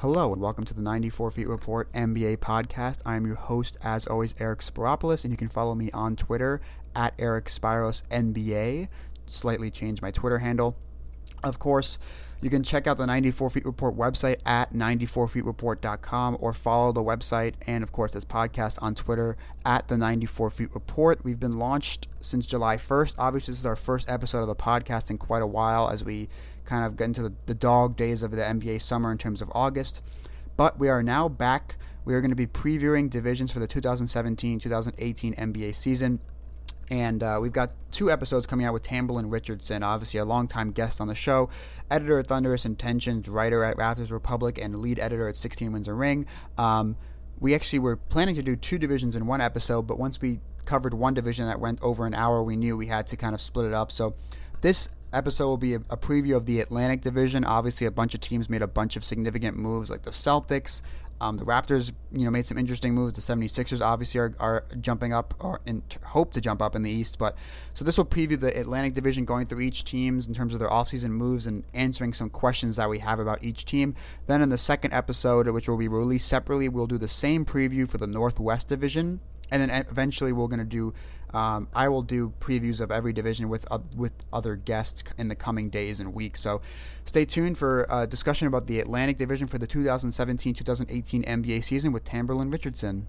Hello and welcome to the 94 Feet Report NBA podcast. I am your host, as always, Eric Spiropoulos, and you can follow me on Twitter at Eric Spiros NBA. Slightly changed my Twitter handle. Of course, you can check out the 94 Feet Report website at 94feetreport.com or follow the website and, of course, this podcast on Twitter at the 94 Feet Report. We've been launched since July 1st. Obviously, this is our first episode of the podcast in quite a while as we kind of get into the, the dog days of the NBA summer in terms of August. But we are now back. We are going to be previewing divisions for the 2017 2018 NBA season. And uh, we've got two episodes coming out with Tamberlyn Richardson, obviously a longtime guest on the show, editor at Thunderous Intentions, writer at Raptors Republic, and lead editor at 16 Wins a Ring. Um, we actually were planning to do two divisions in one episode, but once we covered one division that went over an hour, we knew we had to kind of split it up. So this episode will be a, a, preview of the Atlantic Division. Obviously, a bunch of teams made a bunch of significant moves, like the Celtics. Um, the Raptors, you know, made some interesting moves. The 76ers obviously are, are jumping up or in, hope to jump up in the East. But so this will preview the Atlantic Division, going through each teams in terms of their offseason moves and answering some questions that we have about each team. Then in the second episode, which will be released separately, we'll do the same preview for the Northwest Division, and then eventually we're going to do um, I will do previews of every division with uh, with other guests in the coming days and weeks. So stay tuned for a discussion about the Atlantic Division for the 2017-2018 NBA season with Tamberlyn Richardson.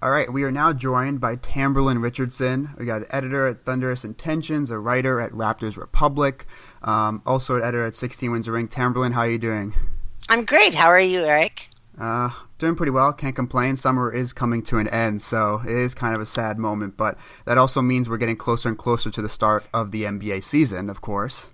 All right, we are now joined by Tamberlyn Richardson. We got an editor at Thunderous Intentions, a writer at Raptors Republic, um, also an editor at 16 Wins a Ring. Tamberlyn, how are you doing? I'm great. How are you, Eric? Uh, doing pretty well. Can't complain. Summer is coming to an end, so it is kind of a sad moment, but that also means we're getting closer and closer to the start of the NBA season, of course.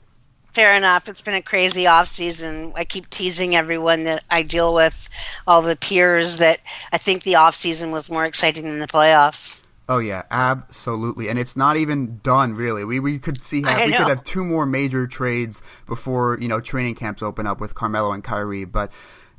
Fair enough. It's been a crazy off season. I keep teasing everyone that I deal with, all the peers, that I think the off season was more exciting than the playoffs. Oh yeah, absolutely, and it's not even done really. We we could see how, we could have two more major trades before you know training camps open up with Carmelo and Kyrie, but.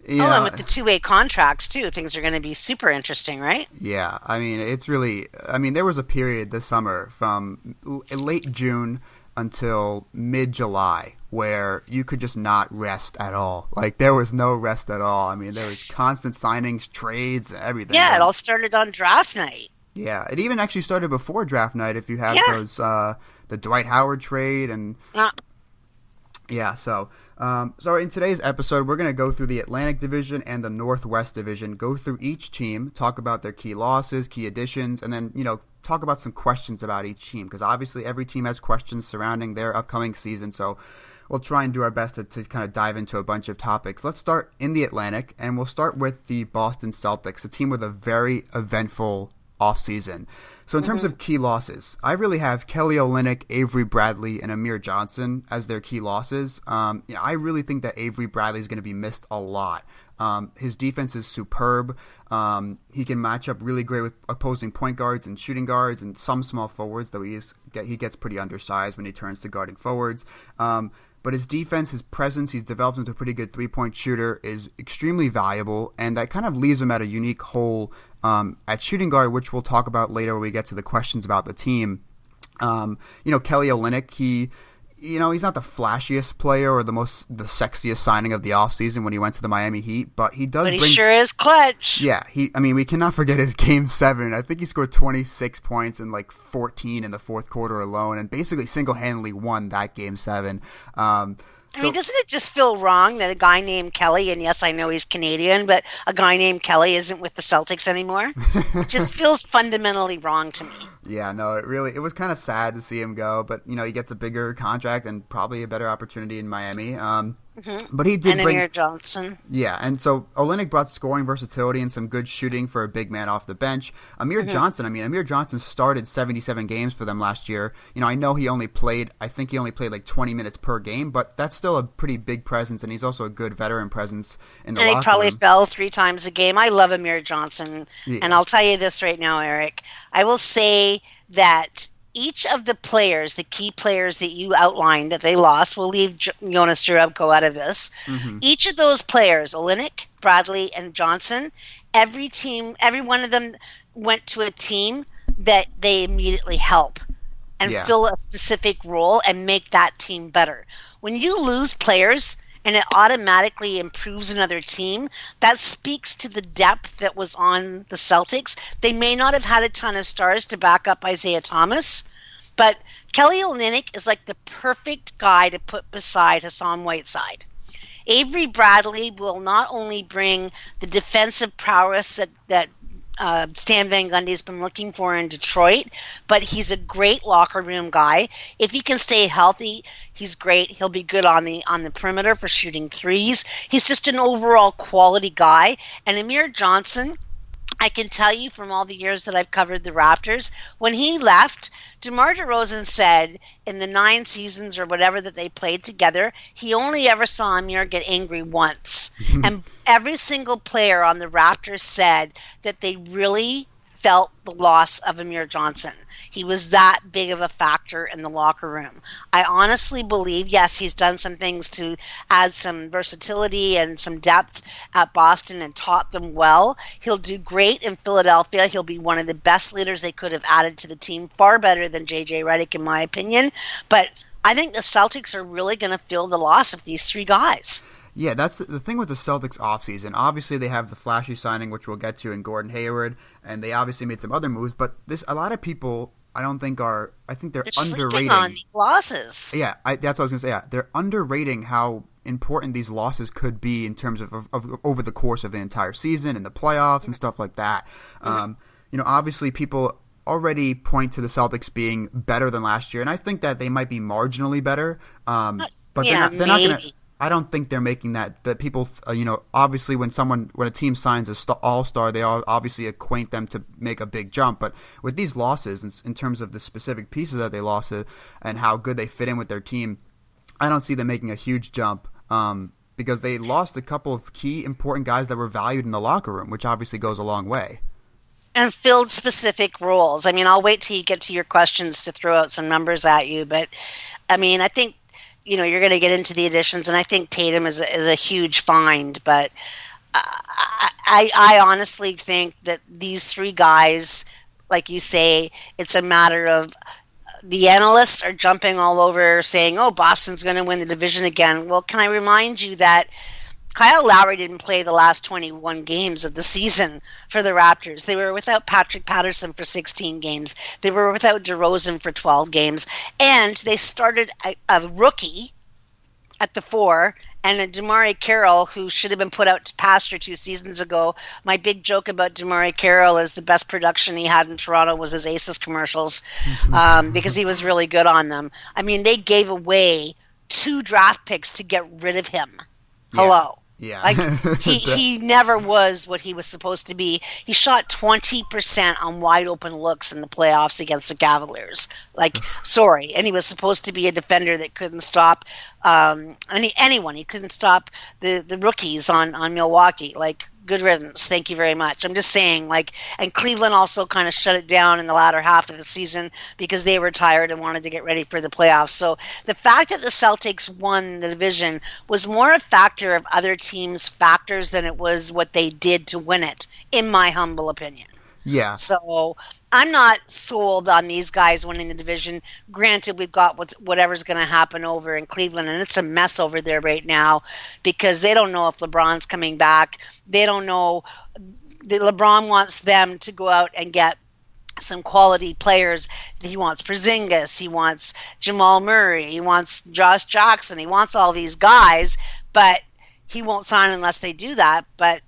oh, know, and with the two-way contracts too, things are going to be super interesting, right? Yeah, I mean, it's really. I mean, there was a period this summer from late June until mid July where you could just not rest at all. Like there was no rest at all. I mean, there was constant signings, trades, everything. Yeah, it all started on draft night. Yeah, it even actually started before draft night. If you have yeah. those, uh, the Dwight Howard trade and uh. yeah. So, um, so in today's episode, we're going to go through the Atlantic Division and the Northwest Division. Go through each team, talk about their key losses, key additions, and then you know talk about some questions about each team because obviously every team has questions surrounding their upcoming season. So we'll try and do our best to, to, kind of dive into a bunch of topics. Let's start in the Atlantic, and we'll start with the Boston Celtics, a team with a very eventful offseason. So in terms mm-hmm. of key losses, I really have Kelly Olynyk, Avery Bradley, and Amir Johnson as their key losses. Um, you know, I really think that Avery Bradley is going to be missed a lot. Um, his defense is superb. Um, he can match up really great with opposing point guards and shooting guards and some small forwards, though he is he gets pretty undersized when he turns to guarding forwards. Um, but his defense, his presence, he's developed into a pretty good three point shooter, is extremely valuable, and that kind of leaves him at a unique hole um, at shooting guard, which we'll talk about later when we get to the questions about the team. Um, you know, Kelly Olynyk, he you know, he's not the flashiest player or the most the sexiest signing of the offseason when he went to the Miami Heat, but he does But he bring, sure is clutch. Yeah, he I mean, we cannot forget his game 7. I think he scored 26 points and like 14 in the fourth quarter alone and basically single-handedly won that game 7. Um, I mean, doesn't it just feel wrong that a guy named Kelly, and yes, I know he's Canadian, but a guy named Kelly isn't with the Celtics anymore? it just feels fundamentally wrong to me. Yeah, no, it really it was kind of sad to see him go, but you know he gets a bigger contract and probably a better opportunity in Miami. Um, Mm-hmm. But he did and bring Amir Johnson. Yeah, and so Olynyk brought scoring versatility and some good shooting for a big man off the bench. Amir mm-hmm. Johnson, I mean, Amir Johnson started 77 games for them last year. You know, I know he only played, I think he only played like 20 minutes per game, but that's still a pretty big presence, and he's also a good veteran presence in the. And he probably room. fell three times a game. I love Amir Johnson, yeah. and I'll tell you this right now, Eric. I will say that each of the players, the key players that you outlined that they lost, we'll leave Jonas Jerebko out of this. Mm-hmm. Each of those players, Olynyk, Bradley, and Johnson, every team, every one of them went to a team that they immediately help and Yeah. fill a specific role and make that team better. When you lose players and it automatically improves another team, that speaks to the depth that was on the Celtics. They may not have had a ton of stars to back up Isaiah Thomas, but Kelly Olynyk is like the perfect guy to put beside Hassan Whiteside. Avery Bradley will not only bring the defensive prowess that, that uh, Stan Van Gundy's been looking for in Detroit, but he's a great locker room guy. If he can stay healthy, he's great. He'll be good on the on the perimeter for shooting threes. He's just an overall quality guy. And Amir Johnson, I can tell you from all the years that I've covered the Raptors, when he left, DeMar DeRozan said in the nine seasons or whatever that they played together, he only ever saw Amir get angry once. and every single player on the Raptors said that they really felt the loss of Amir Johnson. He was that big of a factor in the locker room. I honestly believe, yes, he's done some things to add some versatility and some depth at Boston and taught them well. He'll do great in Philadelphia. He'll be one of the best leaders they could have added to the team, far better than JJ Redick, in my opinion. But I think the Celtics are really going to feel the loss of these three guys. Yeah, that's the, the thing with the Celtics offseason. Obviously, they have the flashy signing, which we'll get to, in Gordon Hayward, and they obviously made some other moves. But this, a lot of people, I don't think are. I think they're, They're underrating. on these losses. Yeah, I, that's what I was gonna say. Yeah, they're underrating how important these losses could be in terms of, of, of over the course of the entire season and the playoffs and stuff like that. Um, you know, obviously, people already point to the Celtics being better than last year, and I think that they might be marginally better. Um, but yeah, they're not. They're not gonna. I don't think they're making that. That people, uh, you know, obviously when someone when a team signs a st- all star, they all obviously acquaint them to make a big jump. But with these losses, in, in terms of the specific pieces that they lost uh, and how good they fit in with their team, I don't see them making a huge jump. Um, because they lost a couple of key important guys that were valued in the locker room, which obviously goes a long way. and filled specific roles. I mean, I'll wait till you get to your questions to throw out some numbers at you, but I mean, I think you know you're going to get into the additions, and I think Tatum is a, is a huge find. But uh, I, I, I honestly think that these three guys, like you say, it's a matter of the analysts are jumping all over saying, "Oh, Boston's going to win the division again." Well, can I remind you that Kyle Lowry didn't play the last 21 games of the season for the Raptors. They were without Patrick Patterson for 16 games. They were without DeRozan for 12 games, and they started a, a rookie at the four and a DeMarre Carroll who should have been put out to pasture two seasons ago. My big joke about DeMarre Carroll is the best production he had in Toronto was his Aces commercials um, because he was really good on them. I mean, they gave away two draft picks to get rid of him. Hello. Yeah, Like he, he never was what he was supposed to be. He shot twenty percent on wide open looks in the playoffs against the Cavaliers. Like sorry, and he was supposed to be a defender that couldn't stop um, any anyone. He couldn't stop the the rookies on on Milwaukee. Like good riddance. Thank you very much. I'm just saying, like, and Cleveland also kind of shut it down in the latter half of the season because they were tired and wanted to get ready for the playoffs. So the fact that the Celtics won the division was more a factor of other teams' factors than it was what they did to win it, in my humble opinion. Yeah, So I'm not sold on these guys winning the division. Granted, we've got what's, whatever's going to happen over in Cleveland, and it's a mess over there right now because they don't know if LeBron's coming back. They don't know. The LeBron wants them to go out and get some quality players. He wants Porzingis, he wants Jamal Murray, he wants Josh Jackson, he wants all these guys, but he won't sign unless they do that. But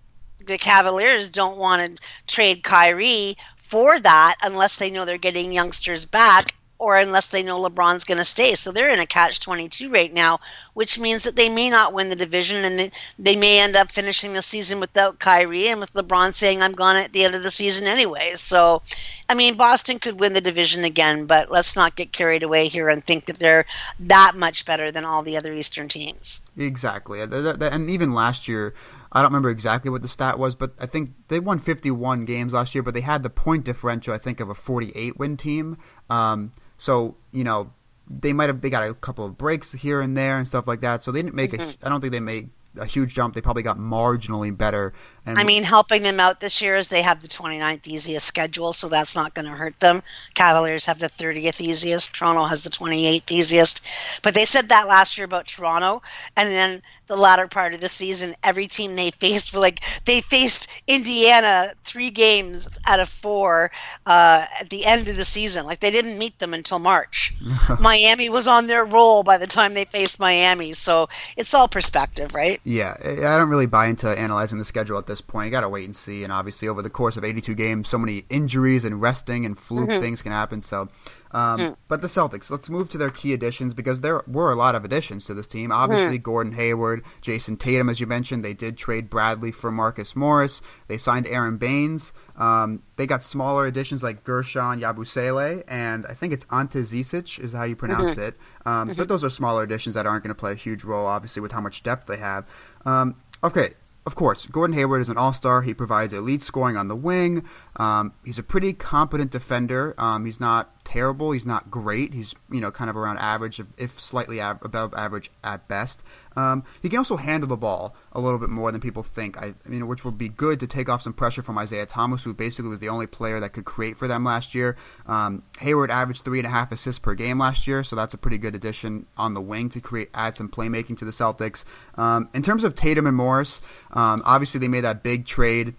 the Cavaliers don't want to trade Kyrie for that unless they know they're getting youngsters back or unless they know LeBron's going to stay. So they're in a catch 22 right now, which means that they may not win the division and they- may end up finishing the season without Kyrie and with LeBron saying, I'm gone at the end of the season anyway. So, I mean, Boston could win the division again, but let's not get carried away here and think that they're that much better than all the other Eastern teams. Exactly. And even last year, I don't remember exactly what the stat was, but I think they won 51 games last year, but they had the point differential, I think, of a 48 win team. Um, so, you know, they might have, they got a couple of breaks here and there and stuff like that. So they didn't make a, I don't think they made a huge jump. They probably got marginally better. And I mean, helping them out this year is they have the 29th easiest schedule, so that's not going to hurt them. Cavaliers have the 30th easiest. Toronto has the 28th easiest. But they said that last year about Toronto, and then the latter part of the season, every team they faced were like they faced Indiana three games out of four uh, at the end of the season. Like they didn't meet them until March. Miami was on their roll by the time they faced Miami, so it's all perspective, right? Yeah, I don't really buy into analyzing the schedule at this point. You got to wait and see. And obviously, over the course of 82 games, so many injuries and resting and fluke mm-hmm. things can happen. So, um, mm. but the Celtics, let's move to their key additions because there were a lot of additions to this team. Obviously, mm. Gordon Hayward, Jayson Tatum, as you mentioned, they did trade Bradley for Marcus Morris. They signed Aaron Baynes. Um, they got smaller additions like Guerschon Yabusele, and I think it's Ante Zizic is how you pronounce mm-hmm. it. Um, mm-hmm. But those are smaller additions that aren't going to play a huge role, obviously, with how much depth they have. Um, okay, of course, Gordon Hayward is an all star. He provides elite scoring on the wing. Um, he's a pretty competent defender. Um, he's not terrible. He's not great. He's you know kind of around average, if slightly ab- above average at best. Um, he can also handle the ball a little bit more than people think. I, I, mean, which would be good to take off some pressure from Isaiah Thomas, who basically was the only player that could create for them last year. Um, Hayward averaged three and a half assists per game last year, so that's a pretty good addition on the wing to create add some playmaking to the Celtics. Um, in terms of Tatum and Morris, um, obviously they made that big trade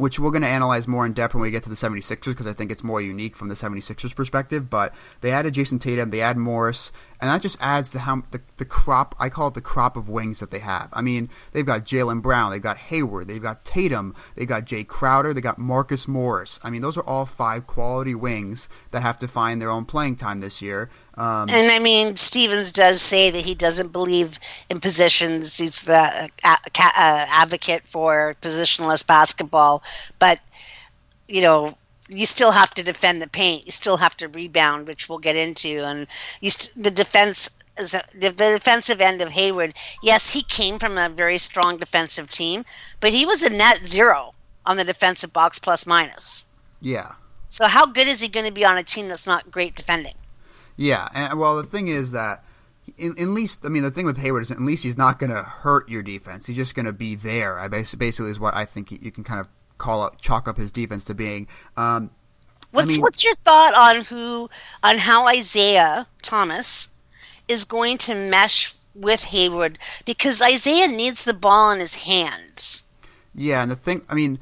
which we're going to analyze more in depth when we get to the 76ers because I think it's more unique from the 76ers perspective. But they added Jayson Tatum, they add Morris, and that just adds to how the, the crop, I call it the crop of wings that they have. I mean, they've got Jaylen Brown, they've got Hayward, they've got Tatum, they've got Jae Crowder, they got Marcus Morris. I mean, those are all five quality wings that have to find their own playing time this year. Um, and I mean, Stevens does say that he doesn't believe in positions. He's the uh, uh, advocate for positionless basketball, but you know, you still have to defend the paint. You still have to rebound, which we'll get into. And st- the defense, the, the defensive end of Hayward. Yes, he came from a very strong defensive team, but he was a net zero on the defensive box plus minus. Yeah. So how good is he going to be on a team that's not great defending? Yeah, and well, the thing is that at least I mean the thing with Hayward is at least he's not going to hurt your defense. He's just going to be there. I basically is what I think you can kind of call up chalk up his defense to being. Um, what's I mean, what's your thought on who on how Isaiah Thomas is going to mesh with Hayward because Isaiah needs the ball in his hands. Yeah, and the thing I mean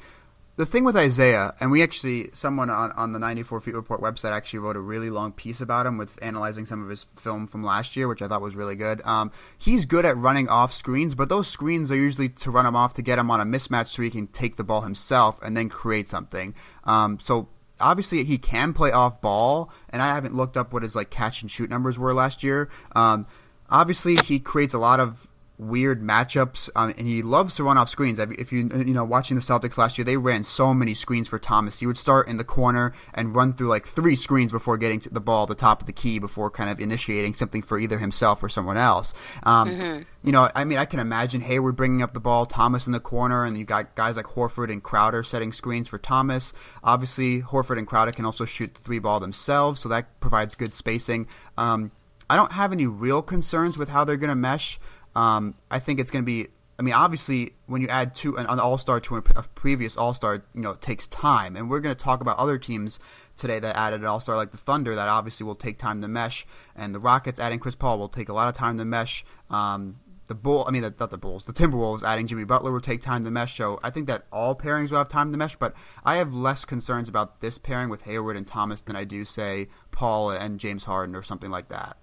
the thing with Isaiah, and we actually, someone on, on the 94 Feet Report website actually wrote a really long piece about him with analyzing some of his film from last year, which I thought was really good. Um, he's good at running off screens, but those screens are usually to run him off to get him on a mismatch so he can take the ball himself and then create something. Um, so obviously he can play off ball, and I haven't looked up what his like catch and shoot numbers were last year. Um, obviously he creates a lot of weird matchups, um, and he loves to run off screens. If you you know watching the Celtics last year, they ran so many screens for Thomas. He would start in the corner and run through like three screens before getting to the ball at the top of the key before kind of initiating something for either himself or someone else. Um, mm-hmm. You know, I mean, I can imagine Hayward bringing up the ball, Thomas in the corner, and you got guys like Horford and Crowder setting screens for Thomas. Obviously, Horford and Crowder can also shoot the three ball themselves, so that provides good spacing. Um, I don't have any real concerns with how they're going to mesh. Um, I think it's going to be. I mean, obviously, when you add two an, an All Star to a previous All Star, you know, it takes time, and we're going to talk about other teams today that added an All Star like the Thunder that obviously will take time to mesh, and the Rockets adding Chris Paul will take a lot of time to mesh. Um, the Bull, I mean, the, not the Bulls, the Timberwolves adding Jimmy Butler will take time to mesh. So I think that all pairings will have time to mesh, but I have less concerns about this pairing with Hayward and Thomas than I do say Paul and James Harden or something like that.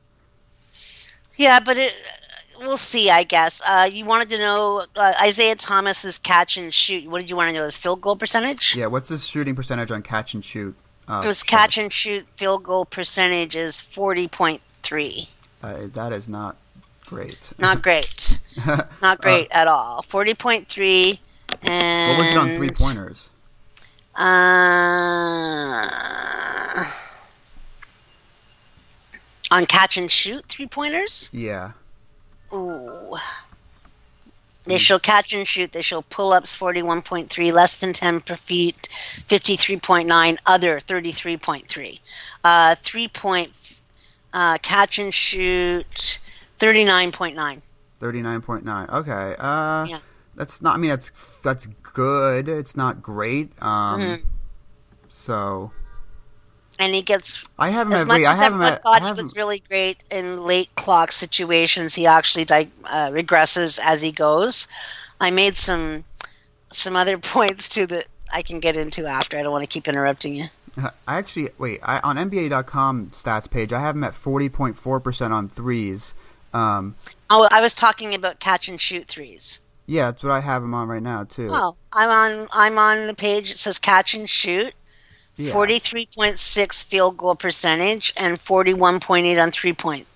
Yeah, but it, we'll see. I guess uh, you wanted to know uh, Isaiah Thomas's catch and shoot. What did you want to know? His field goal percentage? Yeah. What's his shooting percentage on catch and shoot? Uh, his catch and shoot field goal percentage is forty point three. Uh, that is not great. Not great. not great uh, at all. Forty point three. And what was it on three pointers? Uh on catch and shoot three pointers? Yeah. Ooh. They show catch and shoot. They show pull ups 41.3, less than 10 per feet 53.9, other 33.3. Uh, three point uh, catch and shoot 39.9. Thirty nine point nine. Okay. Uh, Yeah. that's not. I mean, that's that's good. It's not great. Um, Mhm. so And he gets I haven't as much I as everyone met. Thought he was really great in late clock situations, he actually di- uh, regresses as he goes. I made some some other points too that I can get into after. I don't want to keep interrupting you. I actually wait. I on NBA.com stats page, I have him at forty point four percent on threes. Um, Oh, I was talking about catch and shoot threes. yeah, that's what I have him on right now too. Oh, I'm on I'm on the page. It says catch and shoot. Yeah. Forty three point six field goal percentage and forty one point eight on three point.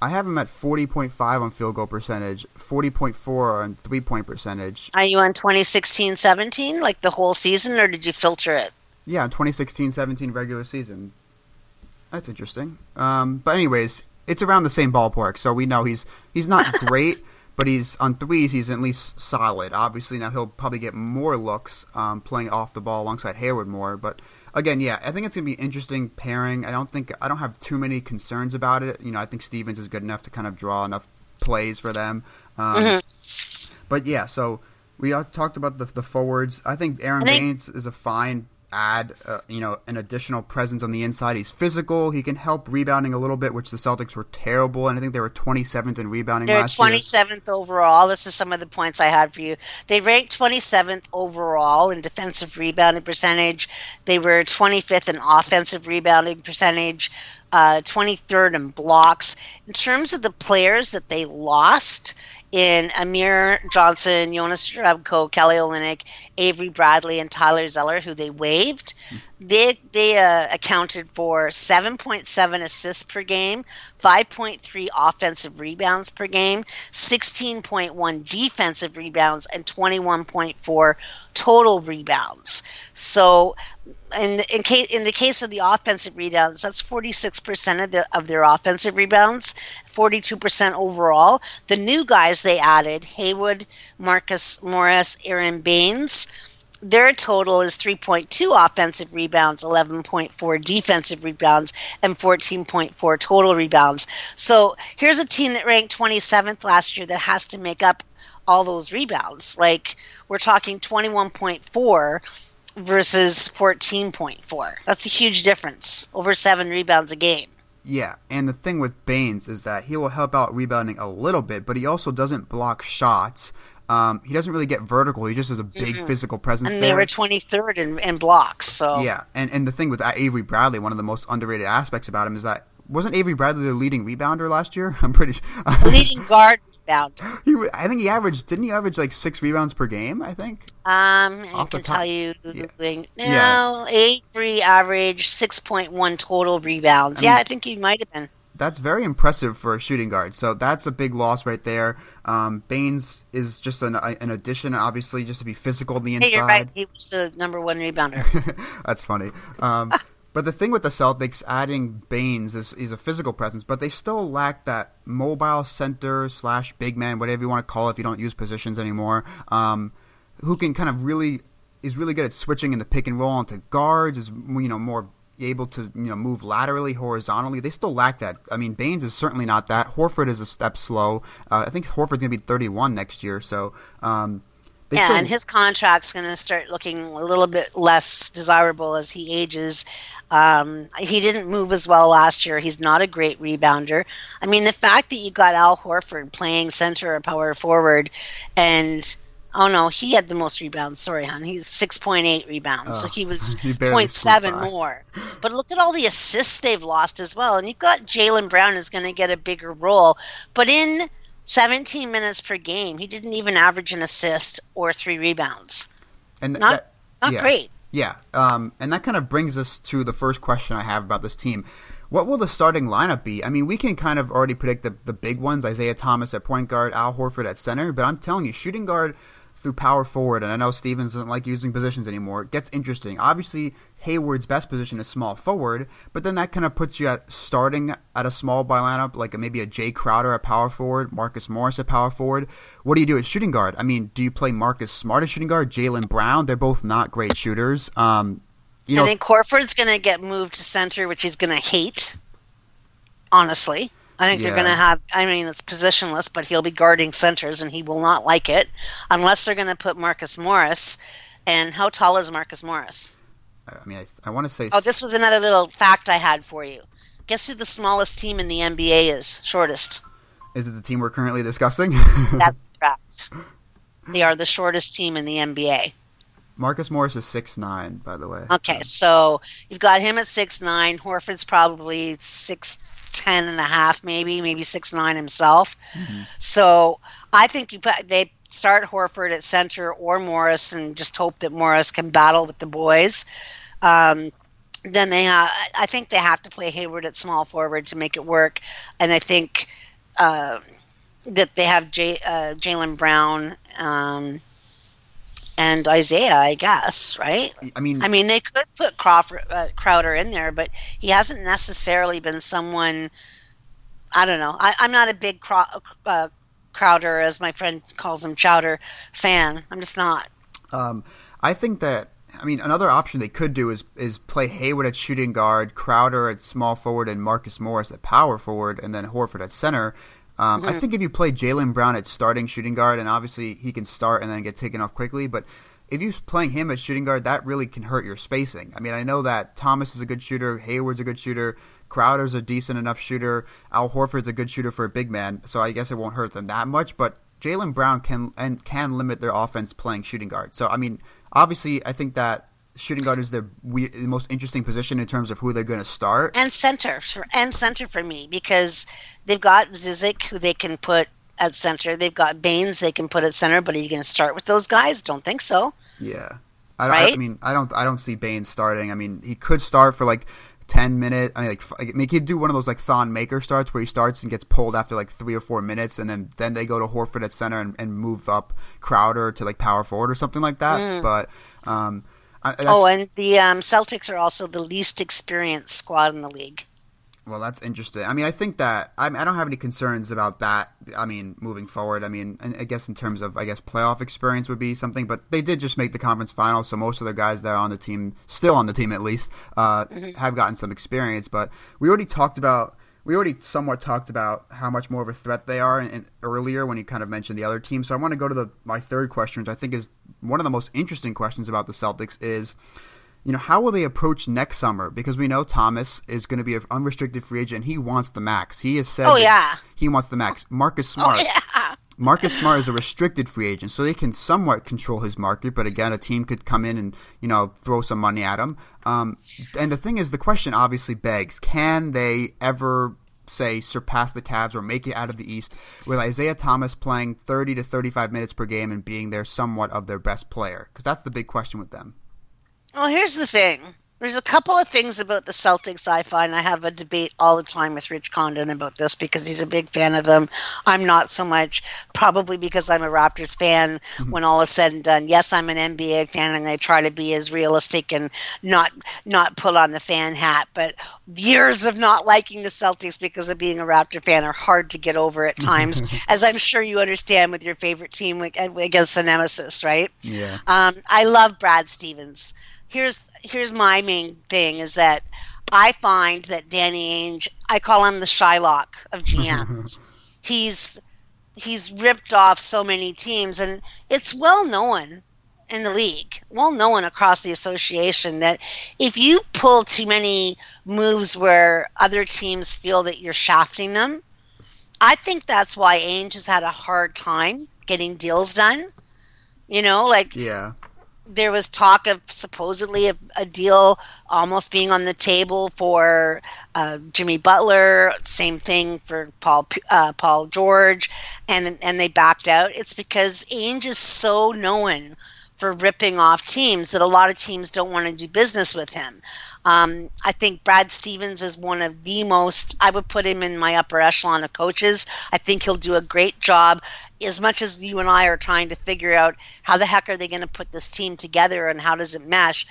I have him at forty point five on field goal percentage, forty point four on three point percentage. Are you on 2016-17, like the whole season, or did you filter it? Yeah, 2016-17 regular season. That's interesting. Um, but anyways, it's around the same ballpark, so we know he's he's not great, but he's on threes. He's at least solid. Obviously, now he'll probably get more looks um, playing off the ball alongside Hayward more. But again, yeah, I think it's gonna be interesting pairing. I don't think I don't have too many concerns about it. You know, I think Stevens is good enough to kind of draw enough plays for them. Um, But yeah, so we talked about the the forwards. I think Aaron I think- Baynes is a fine add. Uh, you know, an additional presence on the inside. He's physical. He can help rebounding a little bit, which the Celtics were terrible, and I think they were 27th in rebounding They're last year. 27th overall. This is some of the points I had for you. They ranked 27th overall in defensive rebounding percentage. They were 25th in offensive rebounding percentage, uh, 23rd in blocks. In terms of the players that they lost, in Amir Johnson, Jonas Jerebko, Kelly Olynyk, Avery Bradley, and Tyler Zeller, who they waived. They they uh, accounted for 7.7 assists per game, 5.3 offensive rebounds per game, 16.1 defensive rebounds, and 21.4 total rebounds. So, in in case in the case of the offensive rebounds, that's 46% of the of their offensive rebounds, 42% overall. The new guys they added, Hayward, Marcus Morris, Aaron Baynes, their total is 3.2 offensive rebounds, 11.4 defensive rebounds, and 14.4 total rebounds. So here's a team that ranked 27th last year that has to make up all those rebounds. Like we're talking 21.4 versus 14.4. That's a huge difference. Over seven rebounds a game. Yeah, and the thing with Baynes is that he will help out rebounding a little bit, but he also doesn't block shots. Um, he doesn't really get vertical. He just has a big physical presence And there. they were 23rd in, in blocks. So Yeah, and and the thing with Avery Bradley, one of the most underrated aspects about him is that wasn't Avery Bradley the leading rebounder last year? I'm pretty sure. leading guard rebounder. he, I think he averaged. Didn't he average like six rebounds per game? I think. Um, I Off can tell you Yeah. no, Yeah. Avery average six point one total rebounds. I yeah, mean- I think he might have been. That's very impressive for a shooting guard. So that's a big loss right there. Um, Baynes is just an, an addition, obviously, just to be physical on the inside. Hey, you're right. He was the number one rebounder. That's funny. Um, but the thing with the Celtics adding Baynes is he's a physical presence, but they still lack that mobile center slash big man, whatever you want to call it, if you don't use positions anymore. Um, who can kind of really is really good at switching in the pick and roll onto guards, is you know more able to you know move laterally, horizontally. They still lack that. I mean, Baynes is certainly not that. Horford is a step slow. Uh, I think Horford's gonna be 31 next year, so. Um, they yeah, still- and his contract's going to start looking a little bit less desirable as he ages. Um, he didn't move as well last year. He's not a great rebounder. I mean, the fact that you got Al Horford playing center or power forward, and oh no, he had the most rebounds. Sorry, hon. He's six point eight rebounds, so Oh, he was he 0.7 more. But look at all the assists they've lost as well. And you've got Jaylen Brown is going to get a bigger role, but in 17 minutes per game, he didn't even average an assist or three rebounds. and Not that- not yeah. great. Yeah, um, and that kind of brings us to the first question I have about this team. What will the starting lineup be? I mean, we can kind of already predict the, the big ones Isaiah Thomas at point guard, Al Horford at center, but I'm telling you, shooting guard through power forward, and I know Stevens doesn't like using positions anymore, it gets interesting. Obviously, Hayward's best position is small forward, but then that kind of puts you at starting at a small by lineup, like maybe a Jae Crowder at power forward, Marcus Morris at power forward. What do you do at shooting guard? I mean, do you play Marcus Smart at shooting guard, Jaylen Brown? They're both not great shooters. Um, you I think Corford's going to get moved to center, which he's going to hate. Honestly, I think yeah. they're going to have. I mean, it's positionless, but he'll be guarding centers, and he will not like it unless they're going to put Marcus Morris. And how tall is Marcus Morris? I mean, I, I want to say. Oh, this was another little fact I had for you. Guess who the smallest team in the NBA is? Shortest. Is it the team we're currently discussing? That's correct. They are the shortest team in the NBA. Marcus Morris is six nine, by the way. Okay, so you've got him at six nine. Horford's probably six ten and a half, maybe, maybe six nine himself. Mm-hmm. So I think you put, they start Horford at center or Morris, and just hope that Morris can battle with the boys. Um, then they have, I think they have to play Hayward at small forward to make it work, and I think uh, that they have J, uh, Jaylen Brown. Um, and Isaiah, I guess, right? I mean, I mean, they could put Crawford, uh, Crowder in there, but he hasn't necessarily been someone. I don't know. I, am not a big uh, Crowder, as my friend calls him, Chowder fan. I'm just not. Um, I think that. I mean, another option they could do is is play Hayward at shooting guard, Crowder at small forward, and Marcus Morris at power forward, and then Horford at center. Um, mm-hmm. I think if you play Jaylen Brown at starting shooting guard, and obviously he can start and then get taken off quickly, but if you're playing him at shooting guard, that really can hurt your spacing. I mean, I know that Thomas is a good shooter, Hayward's a good shooter, Crowder's a decent enough shooter, Al Horford's a good shooter for a big man, so I guess it won't hurt them that much. But Jaylen Brown can and can limit their offense playing shooting guard. So I mean, obviously, I think that shooting guard is the, the most interesting position in terms of who they're going to start. And center for, and center for me because they've got Zizic who they can put at center. They've got Baynes they can put at center. But are you going to start with those guys? Don't think so. Yeah, I, right? I, I mean, I don't. I don't see Baynes starting. I mean, he could start for like. 10 minutes. I mean, like, I mean, he could do one of those like Thon Maker starts where he starts and gets pulled after like three or four minutes, and then then they go to Horford at center and, and move up Crowder to like power forward or something like that. Mm. But um, I, oh, and the um, Celtics are also the least experienced squad in the league. Well, that's interesting. I mean, I think that I, I don't have any concerns about that. I mean, moving forward, I mean, I guess in terms of I guess playoff experience would be something, but they did just make the conference final, so most of the guys that are on the team, still on the team at least, uh, mm-hmm. have gotten some experience. But we already talked about we already somewhat talked about how much more of a threat they are in, in, earlier when you kind of mentioned the other team. So I want to go to the my third question, which I think is one of the most interesting questions about the Celtics is, you know, how will they approach next summer? Because we know Thomas is going to be an unrestricted free agent. He wants the max. He has said, oh yeah, he wants the max. Marcus oh, Smart, oh, yeah. Marcus Smart is a restricted free agent, so they can somewhat control his market. But again, a team could come in and you know throw some money at him. Um, and the thing is, the question obviously begs: Can they ever say surpass the Cavs or make it out of the East with Isaiah Thomas playing 30 to 35 minutes per game and being their somewhat of their best player? Because that's the big question with them. Well, here's the thing. There's a couple of things about the Celtics I find. I have a debate all the time with Rich Condon about this because he's a big fan of them. I'm not so much, probably because I'm a Raptors fan mm-hmm. when all is said and done. Yes, I'm an NBA fan and I try to be as realistic and not not put on the fan hat, but years of not liking the Celtics because of being a Raptor fan are hard to get over at times, as I'm sure you understand with your favorite team against the nemesis, right? Yeah. Um, I love Brad Stevens here's here's my main thing is that I find that Danny Ainge, I call him the Shylock of GMs. he's he's ripped off so many teams, and it's well known in the league, well known across the association that if you pull too many moves where other teams feel that you're shafting them, I think that's why Ainge has had a hard time getting deals done. You know, like yeah there was talk of supposedly a, a, deal almost being on the table for uh, Jimmy Butler. Same thing for Paul uh, Paul George, and and they backed out. It's because Ainge is so known for ripping off teams that a lot of teams don't want to do business with him. Um, I think Brad Stevens is one of the most, I would put him in my upper echelon of coaches. I think he'll do a great job. As much as you and I are trying to figure out how the heck are they going to put this team together and how does it mesh,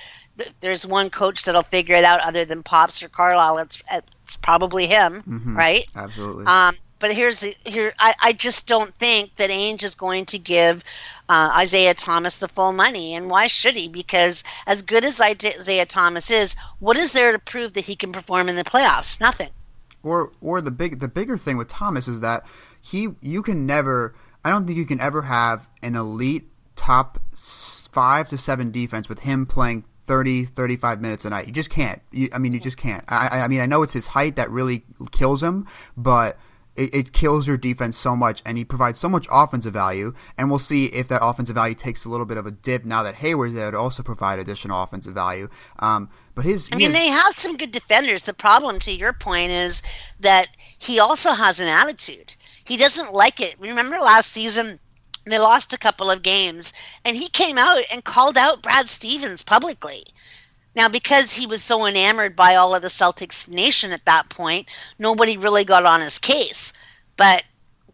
there's one coach that'll figure it out other than Pops or Carlisle. It's, it's probably him, mm-hmm. right? Absolutely. Um, but here's the here. I, I just don't think that Ainge is going to give uh, Isaiah Thomas the full money, and why should he? Because as good as Isaiah Thomas is, what is there to prove that he can perform in the playoffs? Nothing. or or the big the bigger thing with Thomas is that he you can never I don't think you can ever have an elite top five to seven defense with him playing 30, 35 minutes a night. You just can't. You, I mean, you just can't. I, I mean, I know it's his height that really kills him, but it, it, kills your defense so much, and he provides so much offensive value. And we'll see if that offensive value takes a little bit of a dip now that Hayward's there to also provide additional offensive value. Um, but his, I mean, has, they have some good defenders. The problem, to your point, is that he also has an attitude. He doesn't like it. Remember last season they lost a couple of games, and he came out and called out Brad Stevens publicly. Now, because he was so enamored by all of the Celtics nation at that point, nobody really got on his case. But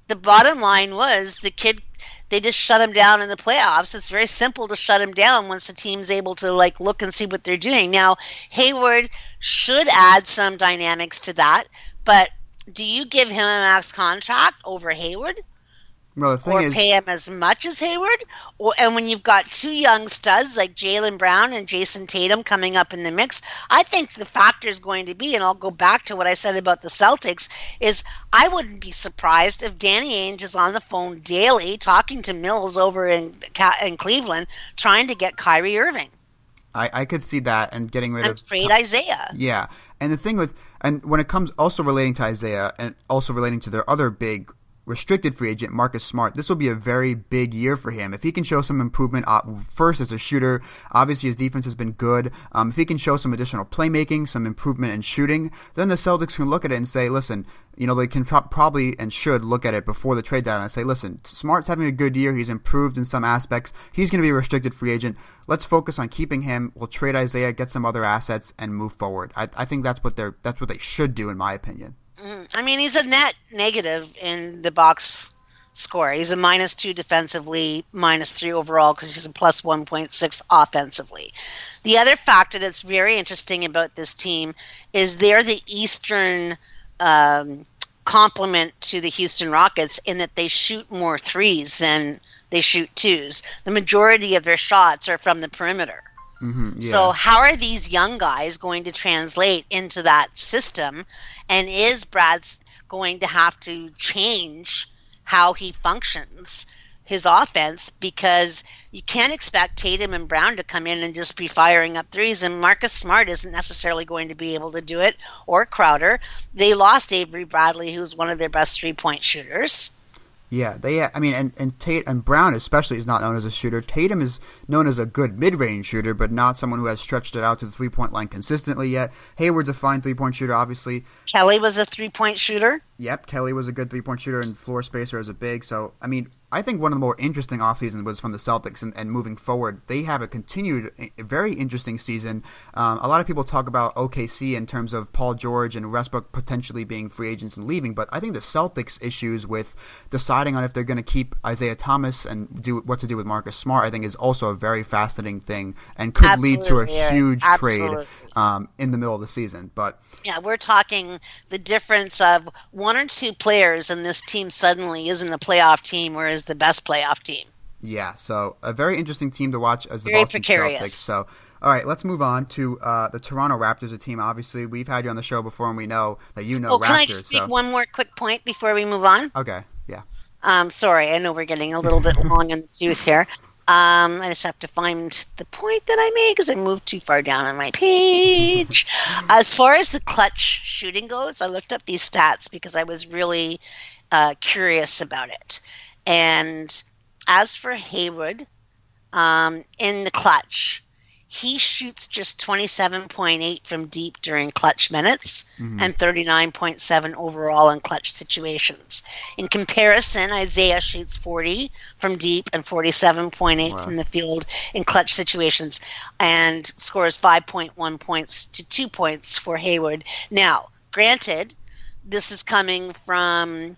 the bottom line was the kid they just shut him down in the playoffs. It's very simple to shut him down once the team's able to like look and see what they're doing. Now, Hayward should add some dynamics to that, but do you give him a max contract over Hayward? Well, the thing or is, pay him as much as Hayward, or and when you've got two young studs like Jaylen Brown and Jayson Tatum coming up in the mix, I think the factor is going to be, and I'll go back to what I said about the Celtics, is I wouldn't be surprised if Danny Ainge is on the phone daily talking to Mills over in in Cleveland, trying to get Kyrie Irving. I, I could see that and getting rid and of trade Isaiah. Yeah, and the thing with and when it comes also relating to Isaiah and also relating to their other big restricted free agent Marcus Smart. This will be a very big year for him. If he can show some improvement uh, first as a shooter, obviously his defense has been good. Um, if he can show some additional playmaking, some improvement in shooting, then the Celtics can look at it and say, listen, you know, they can pro- probably and should look at it before the trade deadline and say, listen, Smart's having a good year. He's improved in some aspects. He's going to be a restricted free agent. Let's focus on keeping him. We'll trade Isaiah, get some other assets, and move forward. I, I think that's what they're that's what they should do, in my opinion. Mm, I mean, he's a net negative in the box score. He's a minus two defensively, minus three overall because he's a plus 1.6 offensively. The other factor that's very interesting about this team is they're the Eastern um, complement to the Houston Rockets in that they shoot more threes than they shoot twos. The majority of their shots are from the perimeter. Mm-hmm, yeah. So, how are these young guys going to translate into that system? And is Brad's going to have to change how he functions his offense? Because you can't expect Tatum and Brown to come in and just be firing up threes, and Marcus Smart isn't necessarily going to be able to do it, or Crowder. They lost Avery Bradley, who's one of their best three point shooters. Yeah, they. Uh, I mean, and and Tate and Brown especially is not known as a shooter. Tatum is known as a good mid-range shooter, but not someone who has stretched it out to the three-point line consistently yet. Hayward's a fine three-point shooter, obviously. Kelly was a three-point shooter. Yep, Kelly was a good three-point shooter and floor spacer as a big. So, I mean, I think one of the more interesting off seasons was from the Celtics, and, and moving forward, they have a continued, a very interesting season. Um, a lot of people talk about OKC in terms of Paul George and Westbrook potentially being free agents and leaving, but I think the Celtics' issues with deciding on if they're going to keep Isaiah Thomas and do what to do with Marcus Smart, I think, is also a very fascinating thing and could Absolutely, lead to a huge Absolutely. trade um, in the middle of the season. But Yeah, we're talking the difference of one or two players, and this team suddenly isn't a playoff team or is the best playoff team. Yeah, so a very interesting team to watch as the Very Boston precarious. Celtics. So, all right, let's move on to uh, the Toronto Raptors, a team. Obviously, we've had you on the show before, and we know that you know oh, Raptors. can I just make so one more quick point before we move on? okay, yeah, Um, sorry, I know we're getting a little bit long in the tooth here. Um, I just have to find the point that I made because I moved too far down on my page. As far as the clutch shooting goes, I looked up these stats because I was really uh, curious about it. And as for Hayward, um, in the clutch, he shoots just 27.8 from deep during clutch minutes mm-hmm. and 39.7 overall in clutch situations. In comparison, Isaiah shoots 40 from deep and 47.8 Wow. from the field in clutch situations and scores 5.1 points to 2 points for Hayward. Now, granted, this is coming from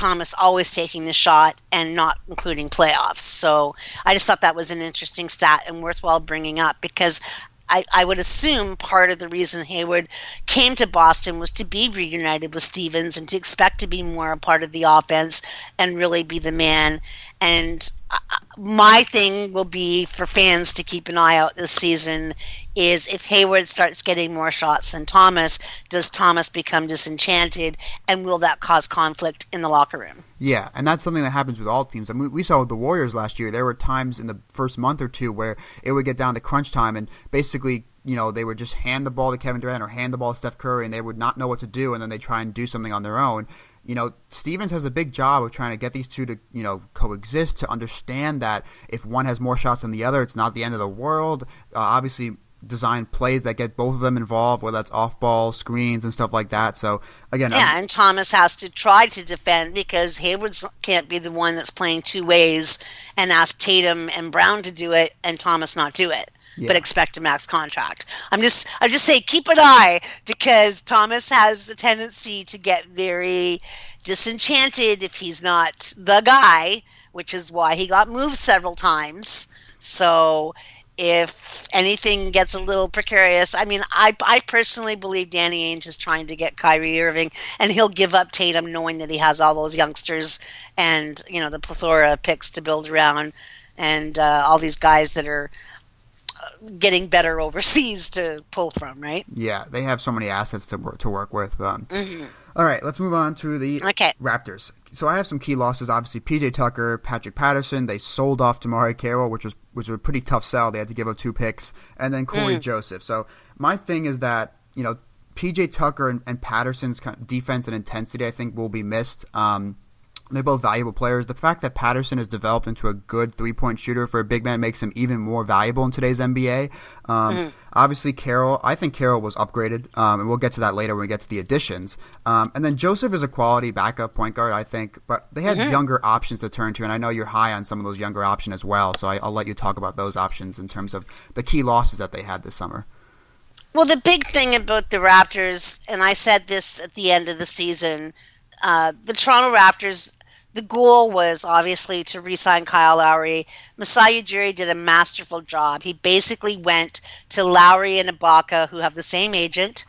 Thomas always taking the shot and not including playoffs. So I just thought that was an interesting stat and worthwhile bringing up because I, I would assume part of the reason Hayward came to Boston was to be reunited with Stevens and to expect to be more a part of the offense and really be the man. And my thing will be for fans to keep an eye out this season is if Hayward starts getting more shots than Thomas, does Thomas become disenchanted and will that cause conflict in the locker room? Yeah, and that's something that happens with all teams. I mean, we saw with the Warriors last year, there were times in the first month or two where it would get down to crunch time and basically you know, they would just hand the ball to Kevin Durant or hand the ball to Steph Curry and they would not know what to do and then they try and do something on their own you know, Stevens has a big job of trying to get these two to, you know, coexist, to understand that if one has more shots than the other, it's not the end of the world. Uh, obviously, design plays that get both of them involved, whether that's off ball, screens, and stuff like that. So, again. Yeah, I'm, and Thomas has to try to defend because Hayward can't be the one that's playing two ways and ask Tatum and Brown to do it and Thomas not do it yeah. but expect a max contract. I'm just I'm just say keep an eye because Thomas has a tendency to get very disenchanted if he's not the guy, which is why he got moved several times. So if anything gets a little precarious, I mean, I, I personally believe Danny Ainge is trying to get Kyrie Irving, and he'll give up Tatum knowing that he has all those youngsters and you know the plethora of picks to build around, and uh, all these guys that are getting better overseas to pull from, right? Yeah, they have so many assets to work, to work with. Um, mm-hmm. all right, let's move on to the okay. Raptors. So I have some key losses. Obviously, PJ Tucker, Patrick Patterson. They sold off DeMarre Carroll, which was which was a pretty tough sell. They had to give up two picks, and then Cory mm. Joseph. So my thing is that you know PJ Tucker and, and Patterson's kind of defense and intensity, I think, will be missed. Um, they're both valuable players. The fact that Patterson has developed into a good three point shooter for a big man makes him even more valuable in today's NBA. Um, mm-hmm. Obviously, Carroll, I think Carroll was upgraded, um, and we'll get to that later when we get to the additions. Um, and then Joseph is a quality backup point guard, I think, but they had mm-hmm. younger options to turn to, and I know you're high on some of those younger options as well. So I, I'll let you talk about those options in terms of the key losses that they had this summer. Well, the big thing about the Raptors, and I said this at the end of the season, uh, the Toronto Raptors the goal was obviously to re-sign Kyle Lowry. Masai Ujiri did a masterful job. He basically went to Lowry and Ibaka, who have the same agent.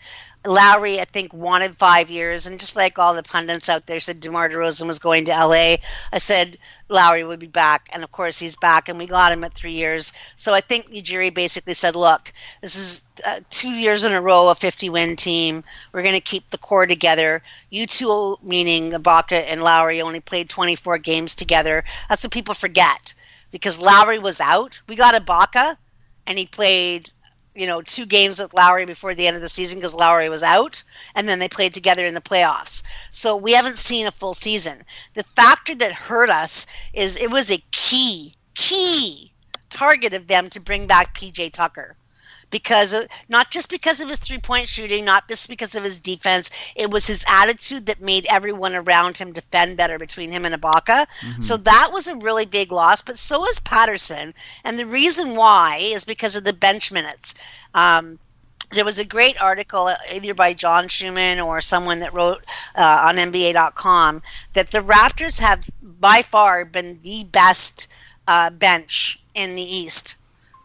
Lowry, I think, wanted five years, and just like all the pundits out there said DeMar DeRozan was going to LA, I said Lowry would be back, and of course he's back, and we got him at three years. So I think Ujiri basically said, "Look, this is uh, two years in a row a 50-win team. We're going to keep the core together. You two, meaning Ibaka and Lowry, only played 24 games together. That's what people forget because Lowry was out. We got Ibaka, and he played you know, two games with Lowry before the end of the season because Lowry was out, and then they played together in the playoffs. So we haven't seen a full season. The factor that hurt us is it was a key, key target of them to bring back PJ Tucker because of, not just because of his three point shooting, not just because of his defense. It was his attitude that made everyone around him defend better between him and Ibaka. Mm-hmm. So that was a really big loss. But so is Patterson, and the reason why is because of the bench minutes. Um, there was a great article uh, either by John Schuhmann or someone that wrote uh, on NBA.com that the Raptors have by far been the best uh, bench in the East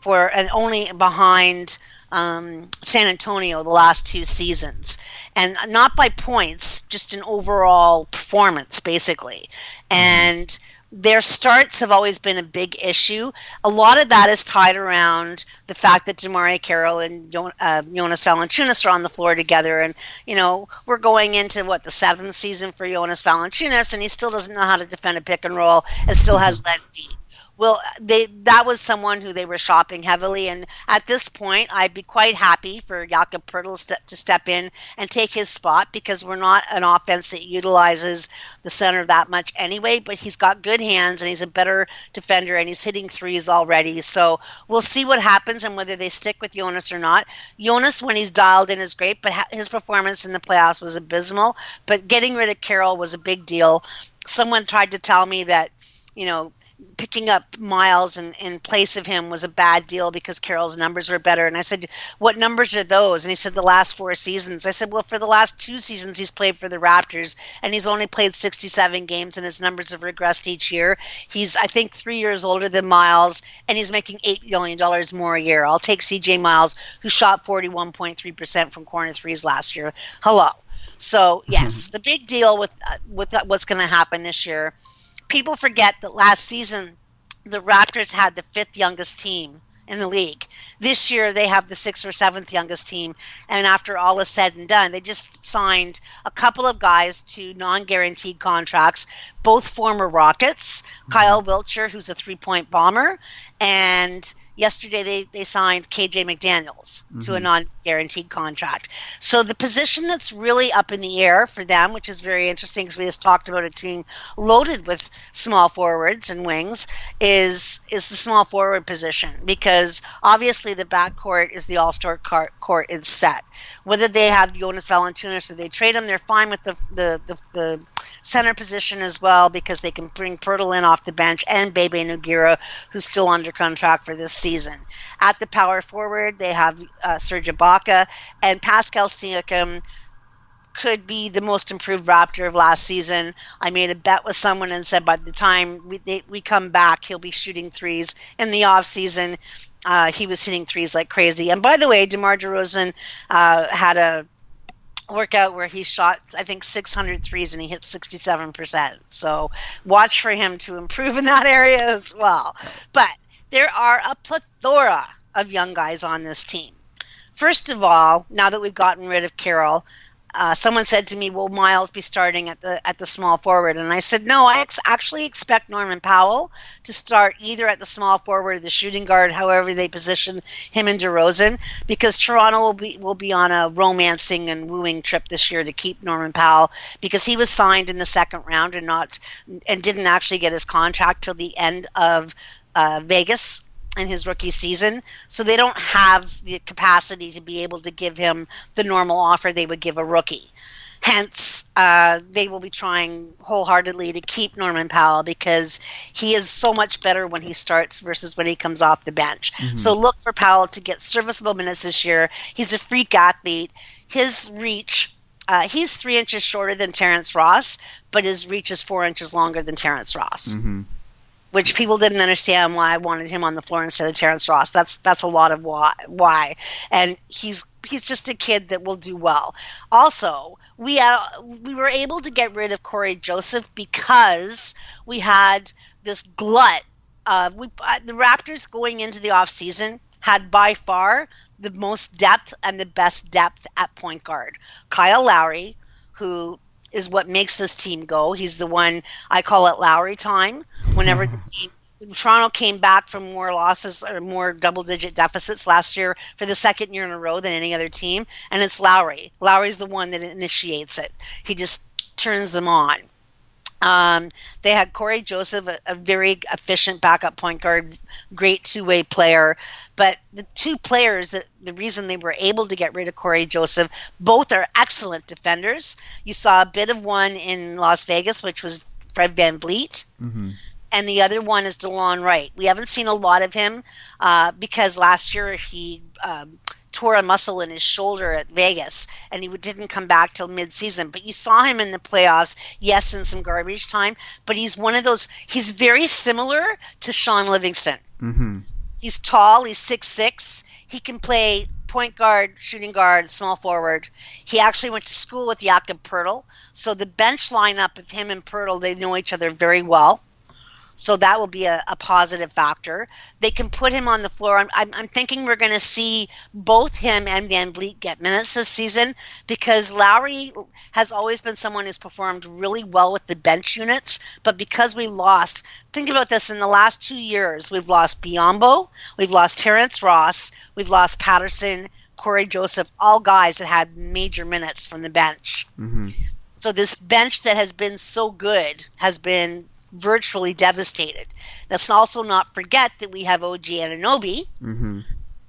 for and only behind um, San Antonio the last two seasons, and not by points, just an overall performance, basically. And their starts have always been a big issue. A lot of that is tied around the fact that DeMarre Carroll and uh, Jonas Valanciunas are on the floor together, and you know we're going into what the seventh season for Jonas Valanciunas, and he still doesn't know how to defend a pick and roll, and still has lead feet well they that was someone who they were shopping heavily and at this point i'd be quite happy for jakob Poeltl st- to step in and take his spot because we're not an offense that utilizes the center that much anyway but he's got good hands and he's a better defender and he's hitting threes already. So we'll see what happens and whether they stick with jonas or not. Jonas when he's dialed in is great but his performance in the playoffs was abysmal but getting rid of carroll was a big deal. Someone tried to tell me that you know picking up Miles in, in place of him was a bad deal because Carroll's numbers were better. And I said, What numbers are those? And he said, The last four seasons. I said, Well, for the last two seasons, he's played for the Raptors and he's only played 67 games and his numbers have regressed each year. He's, I think, three years older than Miles and he's making $8 million more a year. I'll take CJ Miles, who shot 41.3% from corner threes last year. Hello. So, yes, the big deal with, uh, with what's going to happen this year people forget that last season the Raptors had the fifth youngest team in the league. This year they have the sixth or seventh youngest team, and after all is said and done, they just signed a couple of guys to non-guaranteed contracts, both former Rockets. Mm-hmm. Kyle Wiltjer, who's a three-point bomber, and yesterday they, they signed KJ McDaniels mm-hmm. to a mm-hmm. non-guaranteed contract. So the position that's really up in the air for them, which is very interesting because we just talked about a team loaded with small forwards and wings, is is the small forward position because obviously the backcourt is the all-star court is set. Whether they have Jonas Valanciunas or they trade him, they're fine with the the, the, the center position as well because they can bring Poeltl in off the bench and Bebe Nogueira, who's still under contract for this season. At the power forward, they have uh, Serge Ibaka and Pascal Siakam could be the most improved Raptor of last season. I made a bet with someone and said by the time we, they, we come back, he'll be shooting threes in the off season. Uh, he was hitting threes like crazy. And by the way, DeMar DeRozan uh, had a workout where he shot I think 600 threes and he hit 67%. So watch for him to improve in that area as well. But there are a plethora of young guys on this team. First of all, now that we've gotten rid of Carroll, uh, someone said to me, "Will Miles be starting at the at the small forward?" And I said, "No, I ex- actually expect Norman Powell to start either at the small forward or the shooting guard, however they position him and DeRozan, because Toronto will be will be on a romancing and wooing trip this year to keep Norman Powell because he was signed in the second round and not and didn't actually get his contract till the end of uh, Vegas in his rookie season, so they don't have the capacity to be able to give him the normal offer they would give a rookie. Hence, uh, they will be trying wholeheartedly to keep Norman Powell because he is so much better when he starts versus when he comes off the bench. Mm-hmm. So look for Powell to get serviceable minutes this year. He's a freak athlete. His reach uh, he's three inches shorter than Terrence Ross, but his reach is four inches longer than Terrence Ross. Mm-hmm which people didn't understand why I wanted him on the floor instead of Terrence Ross. That's that's a lot of why. Why, and he's he's just a kid that will do well. Also, we uh, we were able to get rid of Cory Joseph because we had this glut. Of, we uh, the Raptors going into the off season had by far the most depth and the best depth at point guard. Kyle Lowry, who is what makes this team go. He's the one I call it Lowry time. Whenever the team Toronto came back from more losses or more double digit deficits last year for the second year in a row than any other team. And it's Lowry. Lowry's the one that initiates it. He just turns them on. Um, they had Cory Joseph, a, a, very efficient backup point guard, great two way player. But the two players that the reason they were able to get rid of Cory Joseph, both are excellent defenders. You saw a bit of one in Las Vegas, which was Fred VanVleet. Mm-hmm and the other one is DeLon Wright. We haven't seen a lot of him uh, because last year he um, tore a muscle in his shoulder at Vegas, and he didn't come back till mid-season. But you saw him in the playoffs, yes, in some garbage time. But he's one of those. He's very similar to Shaun Livingston. Mm-hmm. He's tall. He's six six. He can play point guard, shooting guard, small forward. He actually went to school with Jakob Poeltl, so the bench lineup of him and Poeltl, they know each other very well. So that will be a, a positive factor. They can put him on the floor. I'm, I'm, I'm thinking we're going to see both him and Van VanVleet get minutes this season because Lowry has always been someone who's performed really well with the bench units. But because we lost, think about this in the last two years, we've lost Biyombo, we've lost Terrence Ross, we've lost Patterson, Cory Joseph, all guys that had major minutes from the bench. Mm-hmm. So this bench that has been so good has been virtually devastated. Let's also not forget that we have OG Anunoby, mm-hmm.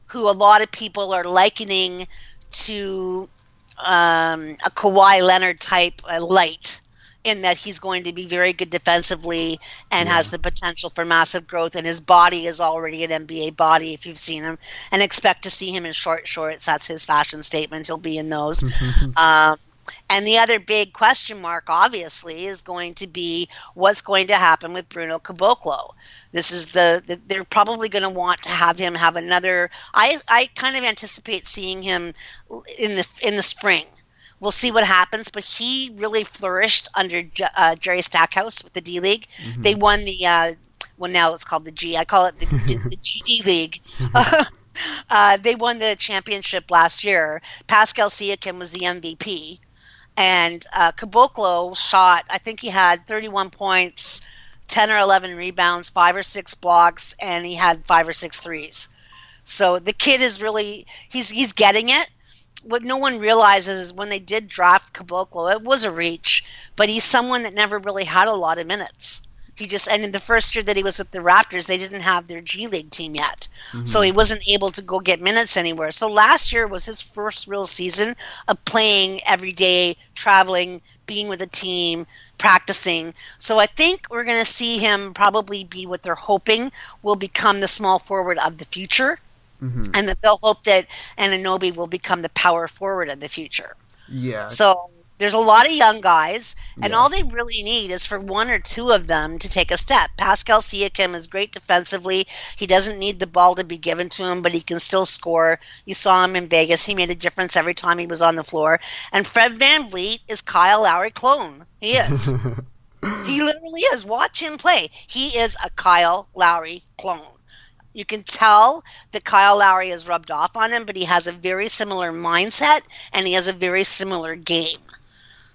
who a lot of people are likening to um, a Kawhi Leonard type uh, light in that he's going to be very good defensively and yeah. has the potential for massive growth and his body is already an NBA body if you've seen him and expect to see him in short shorts that's his fashion statement he'll be in those um, and the other big question mark, obviously, is going to be what's going to happen with Bruno Caboclo. This is the, the they're probably going to want to have him have another. I I kind of anticipate seeing him in the in the spring. We'll see what happens, but he really flourished under uh, Jerry Stackhouse with the D League. Mm-hmm. They won the uh, well now it's called the G. I call it the, the GD League. uh, they won the championship last year. Pascal Siakam was the MVP, and uh, Caboclo shot. I think he had 31 points, 10 or 11 rebounds, five or six blocks, and he had five or six threes. So the kid is really he's he's getting it. What no one realizes is when they did draft Caboclo, it was a reach, but he's someone that never really had a lot of minutes. He just and in the first year that he was with the Raptors, they didn't have their G League team yet, mm-hmm. so he wasn't able to go get minutes anywhere. So last year was his first real season of playing every day, traveling, being with a team, practicing. So I think we're going to see him probably be what they're hoping will become the small forward of the future. Mm-hmm. And that they'll hope that Anunoby will become the power forward of the future. Yeah. So there's a lot of young guys, and yeah. all they really need is for one or two of them to take a step. Pascal Siakam is great defensively. He doesn't need the ball to be given to him, but he can still score. You saw him in Vegas. He made a difference every time he was on the floor. And Fred Van VanVleet is Kyle Lowry clone. He is. he literally is. Watch him play. He is a Kyle Lowry clone. You can tell that Kyle Lowry has rubbed off on him, but he has a very similar mindset and he has a very similar game.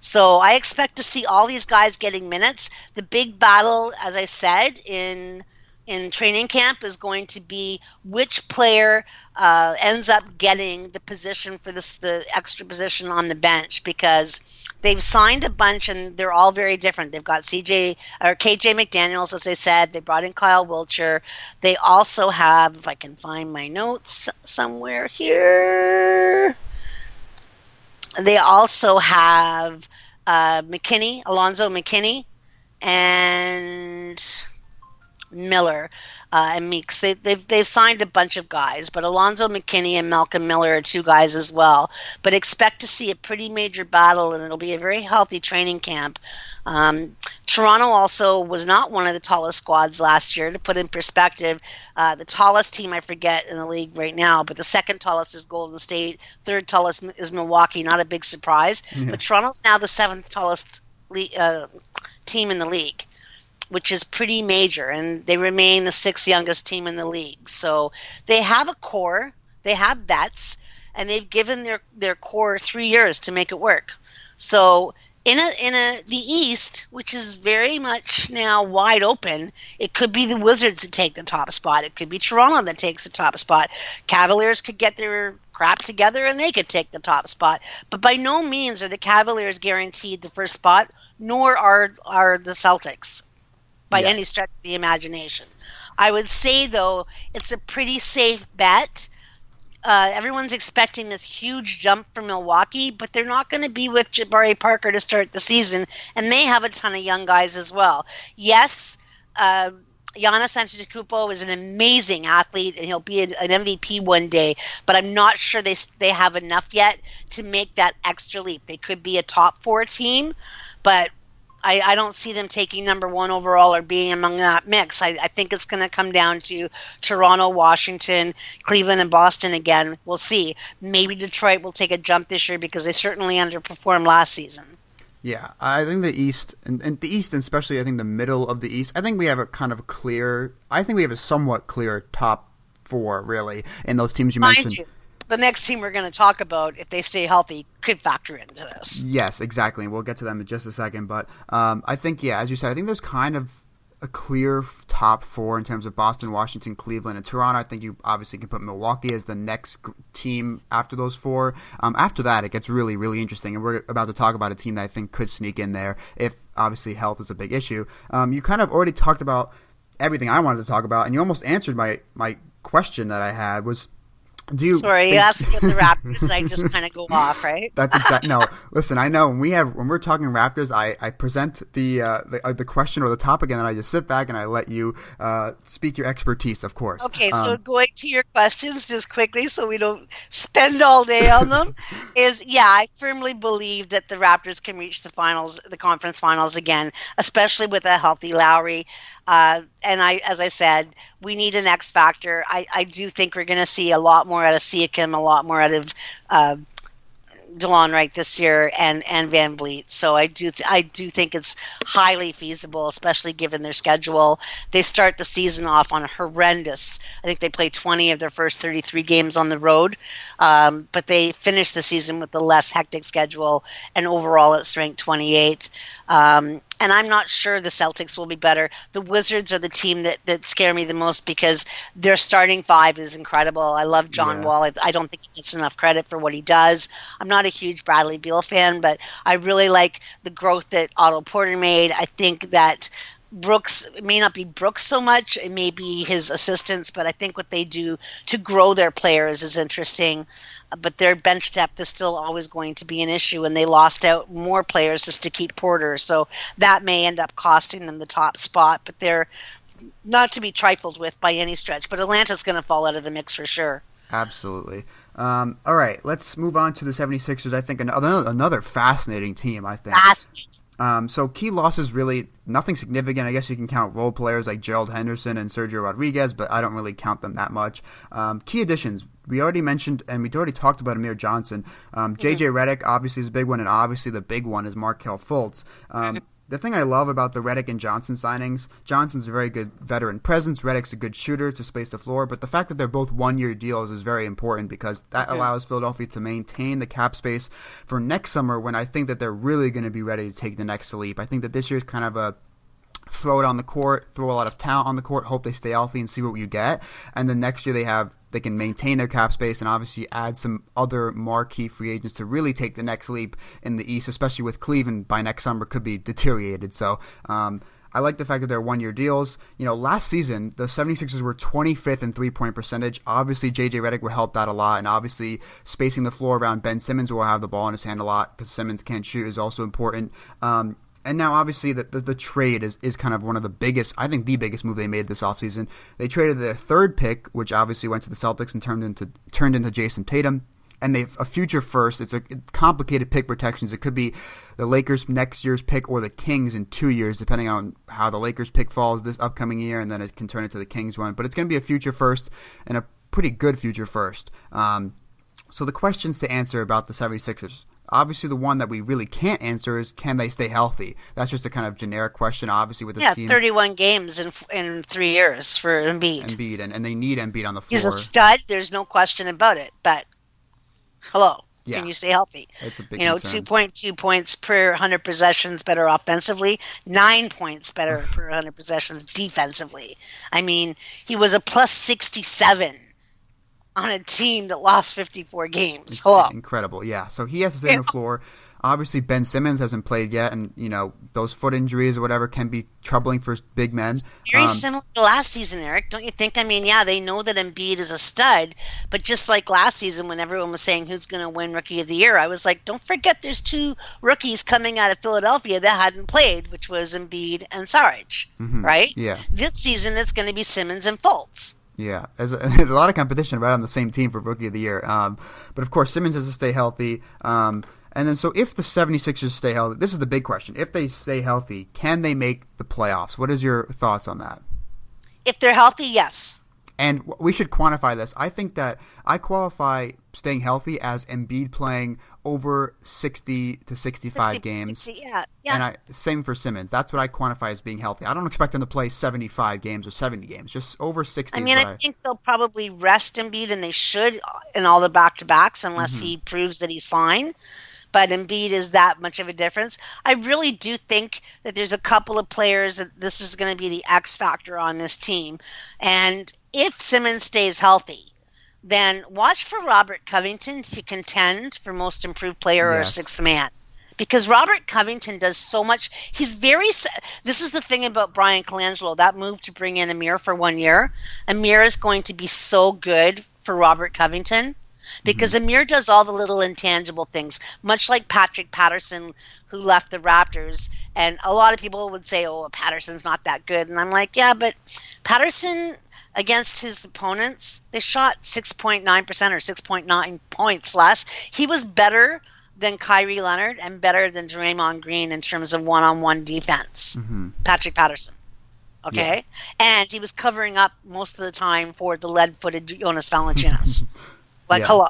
So I expect to see all these guys getting minutes. The big battle, as I said, in in training camp is going to be which player uh, ends up getting the position for this the extra position on the bench because they've signed a bunch and they're all very different. They've got CJ or KJ McDaniels, as I said. They brought in Kyle Wiltjer. They also have, if I can find my notes somewhere here. They also have uh, McKinnie, Alonzo McKinnie, and Miller uh, and Meeks. They, have they've, they've signed a bunch of guys, but Alonzo McKinnie and Malcolm Miller are two guys as well. But expect to see a pretty major battle, and it'll be a very healthy training camp. Um, Toronto also was not one of the tallest squads last year. To put in perspective, uh, the tallest team I forget in the league right now, but the second tallest is Golden State. Third tallest is Milwaukee. Not a big surprise, yeah. but Toronto's now the seventh tallest le- uh, team in the league which is pretty major, and they remain the sixth youngest team in the league. So they have a core, they have vets, and they've given their their core three years to make it work. So in a in a the East, which is very much now wide open, it could be the Wizards that take the top spot. It could be Toronto that takes the top spot. Cavaliers could get their crap together and they could take the top spot. But by no means are the Cavaliers guaranteed the first spot, nor are are the Celtics by yeah. any stretch of the imagination. I would say, though, it's a pretty safe bet. Uh, everyone's expecting this huge jump from Milwaukee, but they're not going to be with Jabari Parker to start the season, and they have a ton of young guys as well. Yes, uh, Giannis Antetokounmpo is an amazing athlete, and he'll be an MVP one day. But I'm not sure they they have enough yet to make that extra leap. They could be a top four team, but I, I, don't see them taking number one overall or being among that mix. I, I think it's going to come down to Toronto, Washington, Cleveland, and Boston again. We'll see. Maybe Detroit will take a jump this year because they certainly underperformed last season. Yeah, I think the East, and, and, the East, and especially I think the middle of the East, I think we have a kind of clear, I think we have a somewhat clear top four, really, in those teams you Mind mentioned. You the next team we're going to talk about, if they stay healthy, could factor into this. Yes, exactly. We'll get to them in just a second. But um, I think, yeah, as you said, I think there's kind of a clear top four in terms of Boston, Washington, Cleveland, and Toronto. I think you obviously can put Milwaukee as the next team after those four. Um, after that, it gets really, really interesting, and we're about to talk about a team that I think could sneak in there if obviously health is a big issue. Um, you kind of already talked about everything I wanted to talk about, and you almost answered my my question that I had was do you Sorry, think... you asked me about the Raptors, and I just kind of go off, right? That's exactly no. Listen, I know when we have when we're talking Raptors, I, I present the uh, the, uh, the question or the topic, and then I just sit back and I let you uh, speak your expertise, of course. Okay, um, so going to your questions just quickly, so we don't spend all day on them, is yeah, I firmly believe that the Raptors can reach the finals, the conference finals again, especially with a healthy Lowry. Uh, and I, as I said, we need an X factor. I, I do think we're going to see a lot more out of Siakam, a lot more out of uh, Delon Wright this year and and VanVleet. So I do th- I do think it's highly feasible, especially given their schedule. They start the season off on a horrendous. I think they play 20 of their first 33 games on the road, um, but they finish the season with the less hectic schedule, and overall it's ranked 28th. Um, and I'm not sure the Celtics will be better. The Wizards are the team that, that scare me the most because their starting five is incredible. I love John yeah. Wall. I, I, don't think he gets enough credit for what he does. I'm not a huge Bradley Beal fan, but I really like the growth that Otto Porter made. I think that Brooks it may not be Brooks so much, it may be his assistants, but I think what they do to grow their players is interesting. But their bench depth is still always going to be an issue, and they lost out more players just to keep Porter, so that may end up costing them the top spot. But they're not to be trifled with by any stretch. But Atlanta's going to fall out of the mix for sure. Absolutely. Um, all right, let's move on to the 76ers. I think another, another fascinating team, I think. Fascinating. Um, so key losses really nothing significant. I guess you can count role players like Gerald Henderson and Sergio Rodriguez, but I don't really count them that much. Um, key additions we already mentioned and we already talked about Amir Johnson. Um, JJ mm-hmm. Redick obviously is a big one, and obviously the big one is Markelle Fultz. The thing I love about the Redick and Johnson signings, Johnson's a very good veteran presence. Redick's a good shooter to space the floor, but the fact that they're both one-year deals is very important because that allows Philadelphia to maintain the cap space for next summer when I think that they're really going to be ready to take the next leap. I think that this year's kind of a throw it on the court, throw a lot of talent on the court, hope they stay healthy and see what you get. And then next year they have they can maintain their cap space and obviously add some other marquee free agents to really take the next leap in the East, especially with Cleveland by next summer could be deteriorated. So um, I like the fact that they're one year deals. You know, last season, the 76ers were 25th in three point percentage. Obviously, JJ Redick will help that a lot. And obviously, spacing the floor around Ben Simmons will have the ball in his hand a lot because Simmons can't shoot is also important. Um, and now, obviously, the, the, the, trade is, is kind of one of the biggest, I think the biggest move they made this offseason. They traded their third pick, which obviously went to the Celtics and turned into turned into Jayson Tatum. And they a future first. It's a complicated pick protections. It could be the Lakers next year's pick or the Kings in two years, depending on how the Lakers pick falls this upcoming year, and then it can turn into the Kings one. But it's going to be a future first and a pretty good future first. Um, so the questions to answer about the 76ers Obviously, the one that we really can't answer is can they stay healthy? That's just a kind of generic question. Obviously, with the yeah, team, thirty-one games in in three years for Embiid. Embiid, and, and they need Embiid on the floor. He's a stud. There's no question about it. But hello, yeah. can you stay healthy? It's a big you know, two point two points per hundred possessions better offensively, nine points better per hundred possessions defensively. I mean, he was a plus sixty-seven on a team that lost 54 games. Hello. Incredible. Yeah. So he has to stay yeah. on the floor. Obviously, Ben Simmons hasn't played yet, and you know those foot injuries or whatever can be troubling for big men. very um, similar to last season, Eric. Don't you think? I mean, yeah, they know that Embiid is a stud, but just like last season, when everyone was saying who's going to win Rookie of the Year, I was like, don't forget, there's two rookies coming out of Philadelphia that hadn't played, which was Embiid and Saric, mm-hmm. right? Yeah. This season, it's going to be Simmons and Fultz. Yeah, there's a, a, lot of competition right on the same team for Rookie of the Year. Um, but of course, Simmons has to stay healthy. Um, and then, so if the 76ers stay healthy, this is the big question. If they stay healthy, can they make the playoffs? What is your thoughts on that? If they're healthy, yes. And we should quantify this. I think that I qualify staying healthy as Embiid playing over 60 to 65 60, games. 60, yeah, yeah. And I, same for Simmons. That's what I quantify as being healthy. I don't expect him to play 75 games or 70 games, just over 60. I mean, I, I, think they'll probably rest Embiid, and they should in all the back to backs unless mm-hmm. he proves that he's fine. But Embiid is that much of a difference. I really do think that there's a couple of players that this is going to be the X factor on this team. And if Simmons stays healthy, then watch for Robert Covington to contend for most improved player yes. or sixth man. Because Robert Covington does so much. He's very. This is the thing about Bryan Colangelo. That move to bring in Amir for one year. Amir is going to be so good for Robert Covington because mm-hmm. Amir does all the little intangible things, much like Patrick Patterson, who left the Raptors. And a lot of people would say, "Oh, Patterson's not that good," and I'm like, "Yeah, but Patterson against his opponents, they shot 6.9% or 6.9 points less. He was better than Kyrie Leonard and better than Draymond Green in terms of one-on-one defense. Mm-hmm. Patrick Patterson. Okay? Yeah. And he was covering up most of the time for the lead-footed Jonas Valanciunas. like, yeah. hello.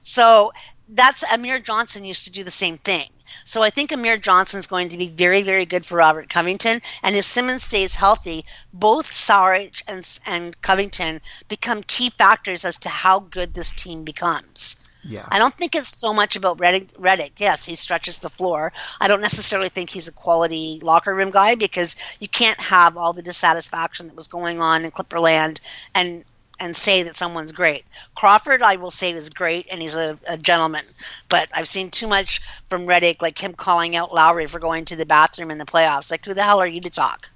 So that's Amir Johnson used to do the same thing. So I think Amir Johnson is going to be very, very good for Robert Covington. And if Simmons stays healthy, both Saric and, and Covington become key factors as to how good this team becomes. Yeah. I don't think it's so much about Redick. Redick. Yes, he stretches the floor. I don't necessarily think he's a quality locker room guy because you can't have all the dissatisfaction that was going on in Clipperland and and say that someone's great. Crawford, I will say, is great, and he's a, a gentleman. But I've seen too much from Redick, like him calling out Lowry for going to the bathroom in the playoffs. Like, who the hell are you to talk?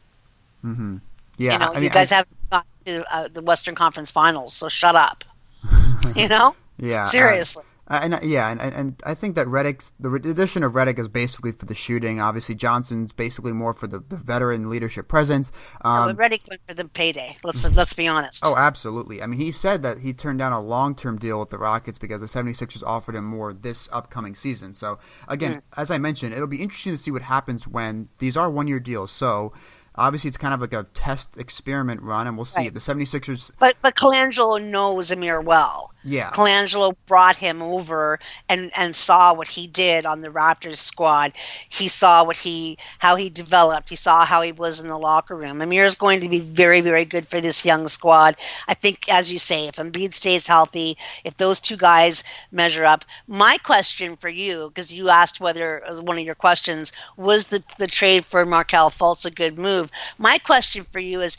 Mm-hmm. Yeah, you know, I mean, you guys I, haven't got to uh, the Western Conference Finals, so shut up. you know, yeah, seriously. And yeah, and, and I think that Redick's the addition of Redick is basically for the shooting. Obviously, Johnson's basically more for the, the veteran leadership presence. Um, no, Redick went for the payday. Let's let's be honest. Oh, absolutely. I mean, he said that he turned down a long term deal with the Rockets because the 76ers offered him more this upcoming season. So again, mm. as I mentioned, it'll be interesting to see what happens when these are one year deals. So obviously it's kind of like a test experiment run and we'll see right. the 76ers but but colangelo knows amir well yeah. Colangelo brought him over and and saw what he did on the raptors squad. He saw what he how he developed. He saw how he was in the locker room. Amir is going to be very very good for this young squad. I think as you say if Embiid stays healthy if those two guys measure up. My question for you because you asked whether as one of your questions was the the trade for Markelle Fultz a good move. My question for you is,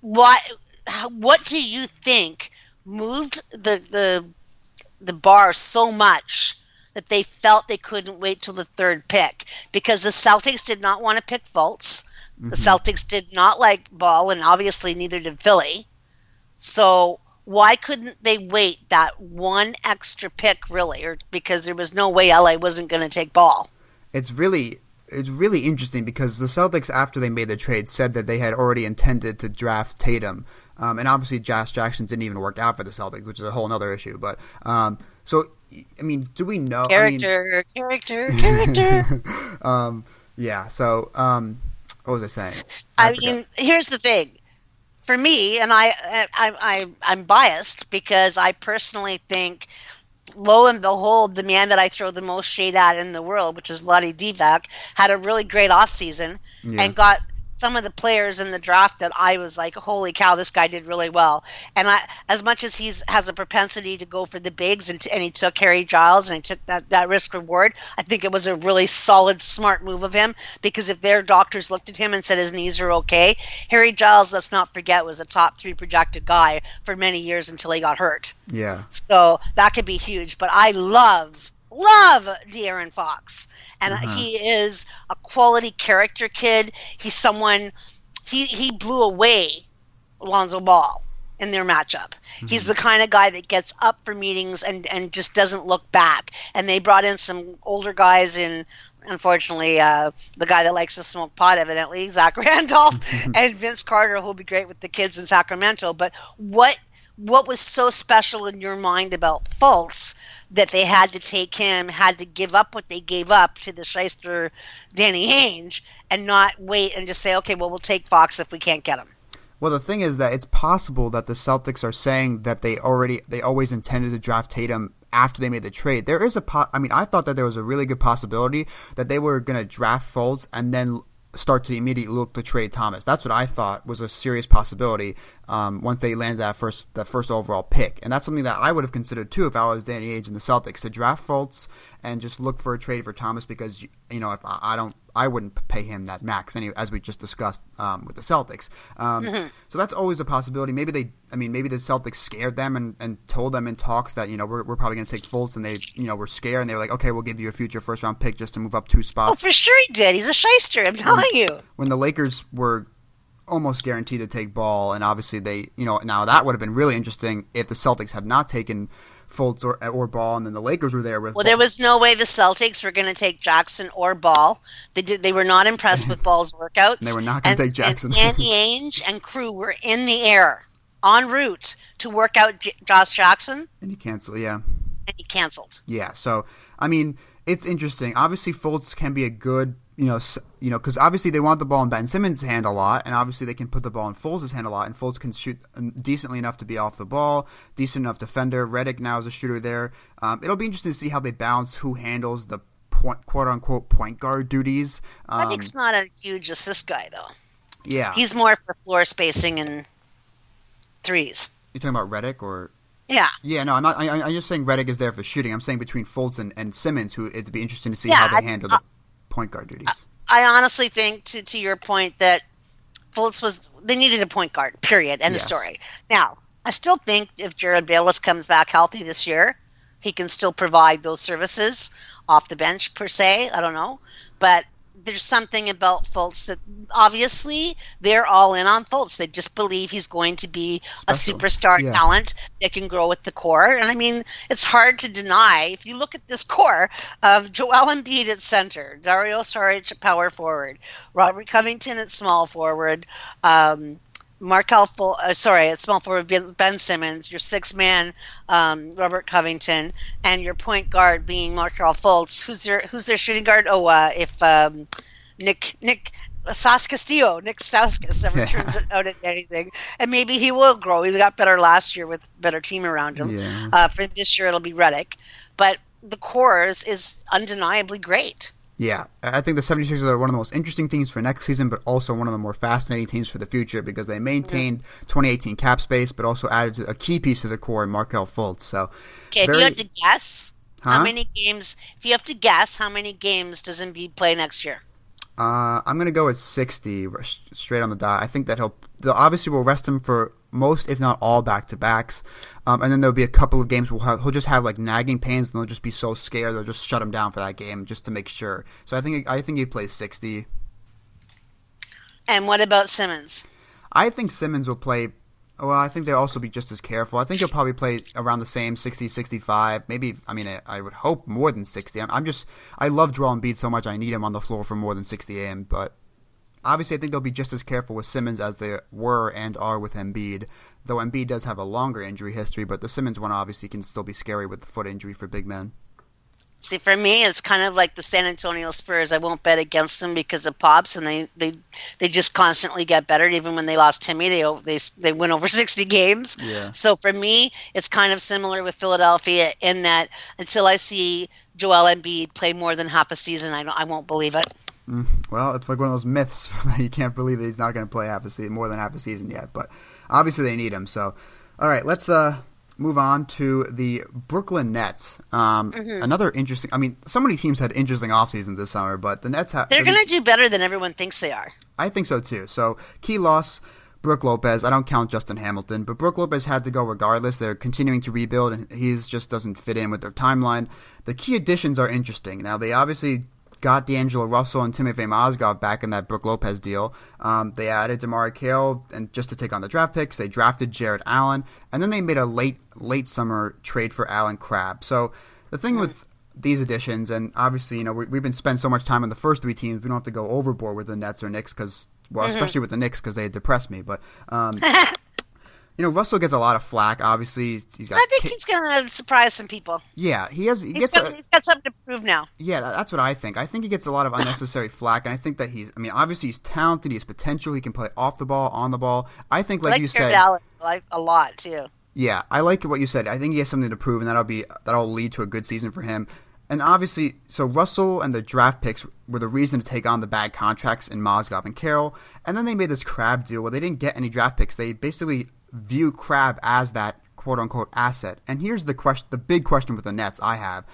what what do you think moved the the the bar so much that they felt they couldn't wait till the third pick because the Celtics did not want to pick Fultz. Mm-hmm. The Celtics did not like Ball, and obviously neither did Philly. So why couldn't they wait that one extra pick, really? Or because there was no way LA wasn't going to take Ball? It's really it's really interesting because the Celtics, after they made the trade, said that they had already intended to draft Tatum. Um, and obviously, Josh Jackson didn't even work out for the Celtics, which is a whole other issue. But um, so, I mean, do we know? Character, I mean, character, character. um, yeah. So, um, what was I saying? I, I mean, here's the thing. For me, and I, I, I, I'm biased because I personally think lo and behold, the man that I throw the most shade at in the world, which is Lottie Divac, had a really great off season yeah. and got some of the players in the draft that I was like, holy cow, this guy did really well. And I, as much as he's has a propensity to go for the bigs, and, t- and he took Harry Giles and he took that, that risk reward, I think it was a really solid, smart move of him because if their doctors looked at him and said his knees are okay, Harry Giles, let's not forget, was a top three projected guy for many years until he got hurt. Yeah. So that could be huge. But I love love De'Aaron Fox, and uh-huh. he is a quality character kid. He's someone he he blew away Lonzo Ball in their matchup. Mm-hmm. He's the kind of guy that gets up for meetings and and just doesn't look back. And they brought in some older guys in. Unfortunately, uh, the guy that likes to smoke pot, evidently, Zach Randolph, and Vince Carter, who'll be great with the kids in Sacramento. But what what was so special in your mind about Fultz that they had to take him, had to give up what they gave up to the shyster Danny Ainge and not wait and just say, okay, well, we'll take Fox if we can't get him. Well, the thing is that it's possible that the Celtics are saying that they already they always intended to draft Tatum after they made the trade. There is a po- I mean, I thought that there was a really good possibility that they were going to draft Fultz and then start to immediately look to trade Thomas. That's what I thought was a serious possibility um, once they landed that first that first overall pick, and that's something that I would have considered too if I was Danny Ainge and the Celtics to draft Fultz and just look for a trade for Thomas because you know if I, I don't I wouldn't pay him that max anyway as we just discussed um, with the Celtics. Um, mm-hmm. So that's always a possibility. Maybe they I mean maybe the Celtics scared them and, and told them in talks that you know we're, we're probably going to take Fultz and they you know were scared and they were like okay we'll give you a future first round pick just to move up two spots. Oh for sure he did. He's a shyster. I'm telling when, you. When the Lakers were almost guaranteed to take ball, and obviously they, you know, now that would have been really interesting if the Celtics had not taken Fultz or, or Ball, and then the Lakers were there with. Well, Ball. there was no way the Celtics were going to take Jackson or Ball. They did. They were not impressed with Ball's workouts. they were not going to take Jackson. And Danny Ainge and crew were in the air en route to work out J- Josh Jackson. And he canceled. Yeah. And he canceled. Yeah. So I mean, It's interesting. Obviously, Fultz can be a good, you know, you know, because obviously they want the ball in Ben Simmons' hand a lot, and obviously they can put the ball in Fultz' hand a lot, and Fultz can shoot decently enough to be off the ball, decent enough defender. Redick now is a shooter there. Um, it'll be interesting to see how they balance who handles the point, quote unquote point guard duties. Um, Redick's not a huge assist guy though. Yeah, he's more for floor spacing and threes. You're talking about Redick or? Yeah. Yeah, no, I'm not. I, am just saying Redick is there for shooting. I'm saying between Fultz and, and Simmons, who it'd be interesting to see yeah, how they I, handle the point guard duties. I honestly think, to, to your point, that Fultz was they needed a point guard. Period. End yes. of story. Now, I still think if Jerryd Bayless comes back healthy this year, he can still provide those services off the bench per se. I don't know, but there's something about Fultz that obviously they're all in on Fultz. They just believe he's going to be Special. a superstar yeah. talent that can grow with the core. And I mean, it's hard to deny if you look at this core of Joel Embiid at center, Dario Saric at power forward, Robert Covington at small forward. Um, Markelle, Ful- uh, sorry, at small forward Ben Simmons, your six man um, Robert Covington, and your point guard being Markelle Fultz. Who's their Who's their shooting guard? Oh, uh, if um, Nick Nick Sauce Castillo, Nick Stauskas ever turns it out at anything, and maybe he will grow. He got better last year with better team around him. Yeah. Uh, for this year, it'll be Redick, but the cores is undeniably great. Yeah, I think the 76ers are one of the most interesting teams for next season, but also one of the more fascinating teams for the future because they maintained mm-hmm. 2018 cap space, but also added a key piece to the core in Markelle Fultz. So, okay, very... if you had to guess huh? how many games, if you have to guess how many games does Embiid play next year? Uh, I'm gonna go with 60 straight on the dot. I think that he'll. They'll obviously will rest him for most, if not all, back to backs. Um, and then there'll be a couple of games where he'll just have like nagging pains, and they'll just be so scared they'll just shut him down for that game just to make sure. So I think I think he plays sixty. And what about Simmons? I think Simmons will play. Well, I think they'll also be just as careful. I think he'll probably play around the same 60, 65. Maybe, I mean, I, I would hope more than 60. I'm, I'm, just, I love Joel Embiid so much. I need him on the floor for more than 60 AM. But obviously, I think they'll be just as careful with Simmons as they were and are with Embiid though Embiid does have a longer injury history, but the Simmons one obviously can still be scary with the foot injury for big men. See, for me, it's kind of like the San Antonio Spurs. I won't bet against them because of pops, and they they, they just constantly get better. Even when they lost Timmy, they they they win over sixty games. Yeah. So for me, it's kind of similar with Philadelphia in that until I see Joel Embiid play more than half a season, I don't, I won't believe it. Mm, well, it's like one of those myths you can't believe that he's not going to play half a season, more than half a season yet. But obviously they need him. So, all right, let's uh, move on to the Brooklyn Nets. Um, mm-hmm. Another interesting. I mean, so many teams had interesting off seasons this summer, but the Nets have. They're going to do better than everyone thinks they are. I think so too. So key loss. Brook Lopez. I don't count Justin Hamilton, but Brook Lopez had to go regardless. They're continuing to rebuild, and he just doesn't fit in with their timeline. The key additions are interesting. Now, they obviously got D'Angelo Russell and Timothy Mozgov back in that Brook Lopez deal. Um, they added DeMarre Carroll and just to take on the draft picks. They drafted Jarrett Allen, and then they made a late late summer trade for Allen Crabbe. So the thing with these additions, and obviously, you know, we, have been spent so much time on the first three teams, we don't have to go overboard with the Nets or Knicks because, well, mm-hmm. especially with the Knicks because they depressed me. But um, you know, Russell gets a lot of flack. Obviously, he's got. I think he's going to surprise some people. Yeah, he has. He he's, got, a, he's got something to prove now. Yeah, that's what I think. I think he gets a lot of unnecessary flack, and I think that he's. I mean, obviously he's talented. He has potential. He can play off the ball, on the ball. I think, like, like you said, Alex, like a lot too. Yeah, I like what you said. I think he has something to prove, and that'll be that'll lead to a good season for him. And obviously, so Russell and the draft picks were the reason to take on the bad contracts in Mozgov and Carroll. And then they made this Crabbe deal where they didn't get any draft picks. They basically view Crabbe as that quote unquote asset. And here's the question the big question with the Nets I have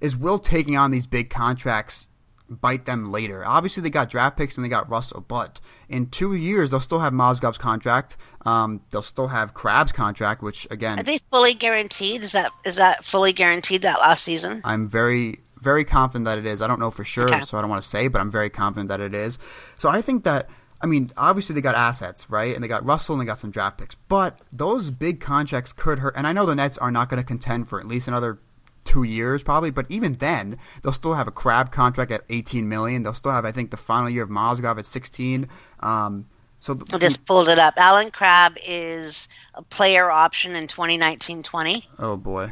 is will taking on these big contracts bite them later? Obviously they got draft picks and they got Russell, but in two years they'll still have Mozgov's contract. Um, they'll still have Crabbe's contract, which again Are they fully guaranteed? Is that is that fully guaranteed that last season? I'm very very confident that it is. I don't know for sure, okay. so I don't want to say, but I'm very confident that it is. So I think that I mean, obviously they got assets, right? And they got Russell and they got some draft picks. But those big contracts could hurt. And I know the Nets are not going to contend for at least another two years probably. But even then, they'll still have a Crabbe contract at 18 million. They'll still have, I think, the final year of Mozgov at 16. Um, so I just pulled it up. Allen Crabbe is a player option in 2019-20. Oh boy,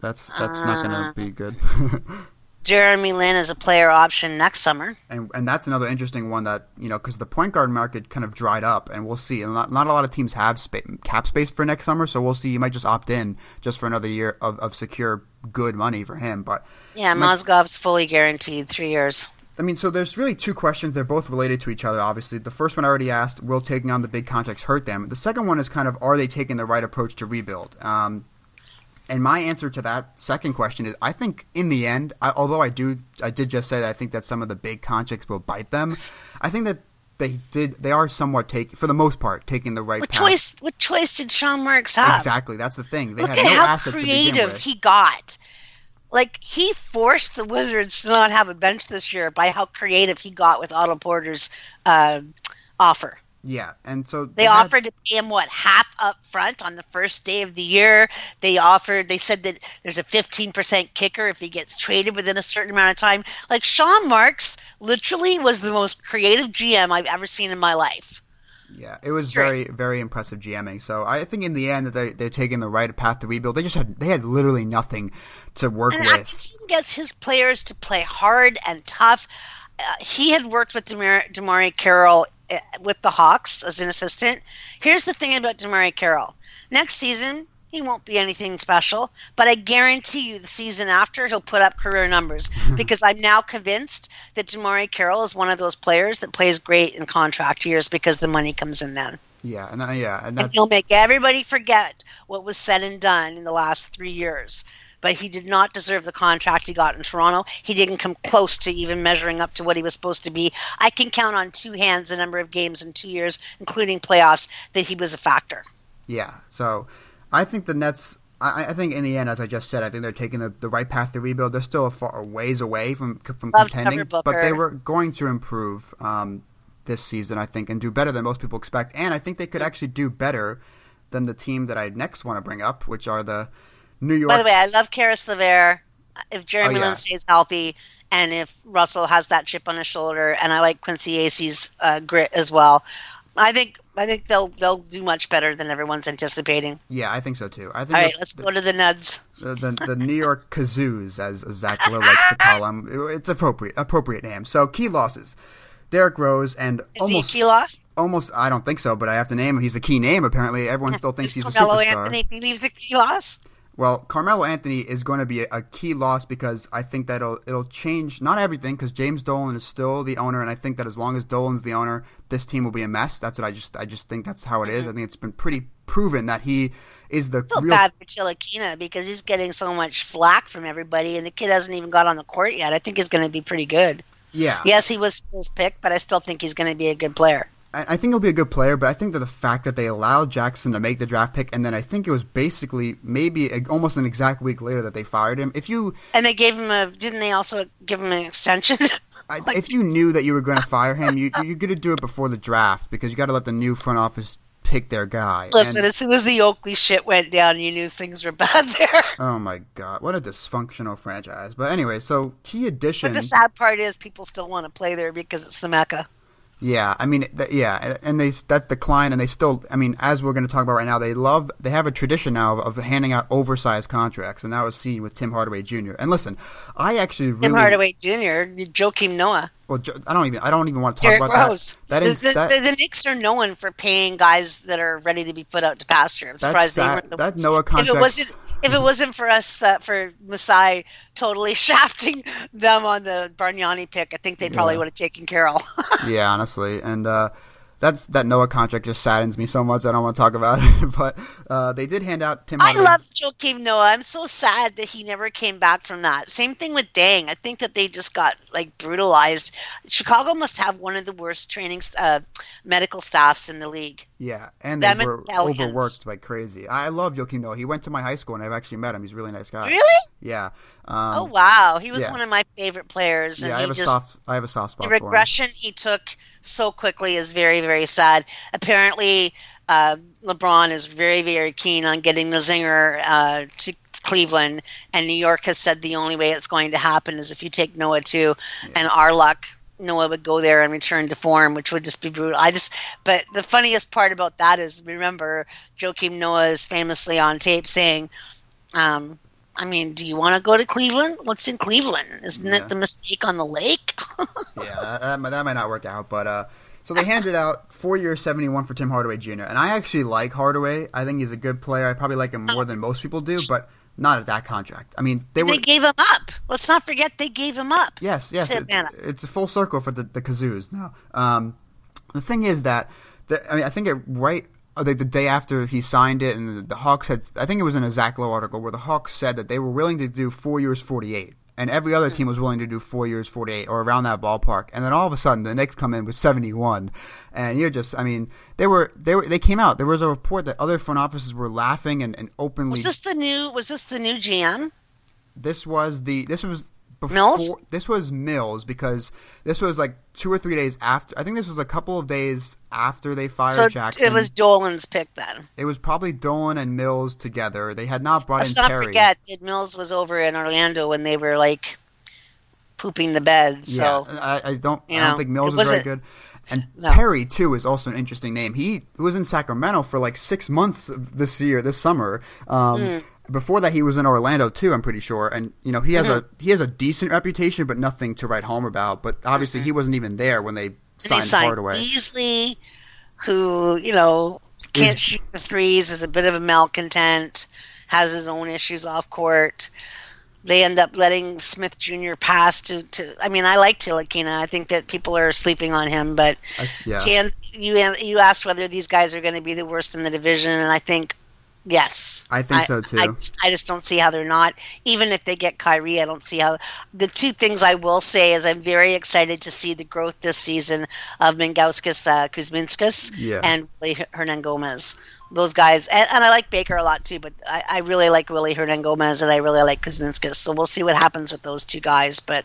that's that's uh, not going to be good. Jeremy Lin as a player option next summer. And and that's another interesting one that you know because the point guard market kind of dried up, and we'll see. And not, not a lot of teams have spa- cap space for next summer, so we'll see. You might just opt in just for another year of, of secure good money for him. But yeah, Mozgov's fully guaranteed three years. I mean, so there's really two questions. They're both related to each other, obviously. The first one I already asked, will taking on the big contracts hurt them? The second one is kind of, are they taking the right approach to rebuild? Um, and my answer to that second question is, I think in the end, I, although I do, I did just say that I think that some of the big contracts will bite them. I think that they did, they are somewhat taking, for the most part, taking the right. What path. choice? What choice did Sean Marks have? Exactly, that's the thing. They Look had at no how assets to begin creative he got. Like he forced the Wizards to not have a bench this year by how creative he got with Otto Porter's uh, offer. Yeah, and so They had- offered to pay him what half up front on the first day of the year. They offered. They said that there's a 15% kicker if he gets traded within a certain amount of time. Like Sean Marks, literally was the most creative GM I've ever seen in my life. Yeah, it was Straight. very, very impressive GMing. So I think in the end that they they're taking the right path to rebuild. They just had they had literally nothing to work And with. Atkinson gets his players to play hard and tough. Uh, he had worked with Demar- DeMarre Carroll Uh, with the Hawks as an assistant. Here's the thing about DeMarre Carroll. Next season, he won't be anything special, but I guarantee you the season after he'll put up career numbers because I'm now convinced that DeMarre Carroll is one of those players that plays great in contract years because the money comes in then. Yeah, and that, yeah, and And he'll make everybody forget what was said and done in the last three years. But he did not deserve the contract he got in Toronto. He didn't come close to even measuring up to what he was supposed to be. I can count on two hands the number of games in two years, including playoffs, that he was a factor. yeah. So I think the Nets. I, I think in the end, as I just said, I think they're taking the, the right path to rebuild. They're still a far a ways away from from Love contending, but they were going to improve um, this season, I think, and do better than most people expect. And I think they could actually do better than the team that I next want to bring up, which are the New York. By the way, I love Caris LeVert. If Jeremy Oh, yeah. Lin stays healthy, and if Russell has that chip on his shoulder, and I like Quincy Acy's uh, grit as well, I think I think they'll they'll do much better than everyone's anticipating. yeah, I think so too. I think All right, let's go to the Nuds. the, the, the New York Kazoos, as Zach Lowe likes to call them. It's appropriate appropriate name. So key losses: Derrick Rose and Is almost he a key loss? almost. I don't think so, but I have to name him. He's a key name. Apparently, everyone still thinks he's a superstar. Anthony believes a key loss? Well, Carmelo Anthony is going to be a, key loss because I think that it'll it'll change not everything because James Dolan is still the owner, and I think that as long as Dolan's the owner, this team will be a mess. That's what I just I just think that's how it is. Mm-hmm. I think it's been pretty proven that he is the I feel real bad for Ntilikina because he's getting so much flack from everybody, and the kid hasn't even got on the court yet. I think he's going to be pretty good. yeah. Yes, he was his pick, but I still think he's going to be a good player. I think he'll be a good player, but I think that the fact that they allowed Jackson to make the draft pick, and then I think it was basically maybe a, almost an exact week later that they fired him. If you And they gave him a. Didn't they also give him an extension? I, if you knew that you were going to fire him, you you're going to do it before the draft because you got to let the new front office pick their guy. Listen, And- as soon as the Oakley shit went down, you knew things were bad there. oh my god, what a dysfunctional franchise! But anyway, so key addition. But the sad part is, people still want to play there because it's the mecca. Yeah, I mean, th- yeah, and they that's decline, and they still. I mean, as we're going to talk about right now, they love. They have a tradition now of, of handing out oversized contracts, and that was seen with Tim Hardaway Jr. And listen, I actually really. Tim Hardaway Jr., Joakim Noah, Well, I don't even. I don't even want to talk Derrick about Rose. that. That the, is the, that, the, the Knicks are known for paying guys that are ready to be put out to pasture. I'm surprised they weren't the That. Noah If contract- it wasn't, if it wasn't for us, uh, for Masai totally shafting them on the Bargnani pick, I think they probably Yeah. would have taken Carroll. yeah, honestly, and uh, that's that Noah contract just saddens me so much. I don't want to talk about it, but uh, they did hand out Tim. I love Joakim Noah. I'm so sad that he never came back from that. Same thing with Deng. I think that they just got like brutalized. Chicago must have one of the worst training uh, medical staffs in the league. Yeah, and Them they and were Pelicans. overworked like crazy. I love Joakim Noah. He went to my high school, and I've actually met him. He's a really nice guy. Really? Yeah. Um, oh wow, he was yeah. one of my favorite players, and yeah, I have a soft. I have a soft spot the for him. regression he took so quickly is very very sad. Apparently, uh, LeBron is very very keen on getting the zinger uh, to Cleveland, and New York has said the only way it's going to happen is if you take Noah too, and our luck. Noah would go there and return to form, which would just be brutal. I just, but the funniest part about that is, remember, Joakim Noah is famously on tape saying, um, I mean, do you want to go to Cleveland? What's in Cleveland? Isn't Yeah. it the mistake on the lake? yeah, that, that, might- that might not work out. But uh, so they handed out four years, seventy one for Tim Hardaway Jr. And I actually like Hardaway. I think he's a good player. I probably like him more than most people do, but not at that contract. I mean, they they, gave him up. Let's not forget they gave him up. Yes, yes, it- it's a full circle for the the Kazoos now. Um, the thing is that the, I mean, I think it right uh, the, day after he signed it, and the, the Hawks had. I think it was in a Zach Lowe article where the Hawks said that they were willing to do four years, forty eight. And every other team was willing to do four years, forty-eight, or around that ballpark. And then all of a sudden, the Knicks come in with seventy-one, and you're just—I mean, they were they were they came out. There was a report that other front offices were laughing and, and openly. Was this the new? Was this the new GM? This was the this was before Mills? this was Mills because this was like two or three days after. I think this was a couple of days after they fired So Jackson. it was Dolan's pick then. It was probably Dolan and Mills together. They had not brought Let's in not Terry. forget that Mills was over in Orlando when they were like pooping the bed. So yeah, I, I don't. I don't think Mills was very good. And No. Perry too is also an interesting name. He was in Sacramento for like six months this year, this summer. Um, Hmm. Before that, he was in Orlando too. I'm pretty sure, and you know he has Mm-hmm. a he has a decent reputation, but nothing to write home about. But obviously, he wasn't even there when they And they signed signed Hardaway. Beasley, who you know can't Is- shoot the threes, is a bit of a malcontent, has his own issues off court. They end up letting Smith Jr. pass to, to I mean, I like Ntilikina. I think that people are sleeping on him, but I- yeah. you you asked whether these guys are going to be the worst in the division, and I think yes. I think so, too. I, just- I just don't see how they're not. Even if they get Kyrie, I don't see how. The two things I will say is I'm very excited to see the growth this season of Mingauskas uh, Kuzminskas Yeah. and Hernangomez. Those guys, and, and I like Baker a lot too, but I, I really like Willy Hernangomez and I really like Kuzminskas. So we'll see what happens with those two guys. But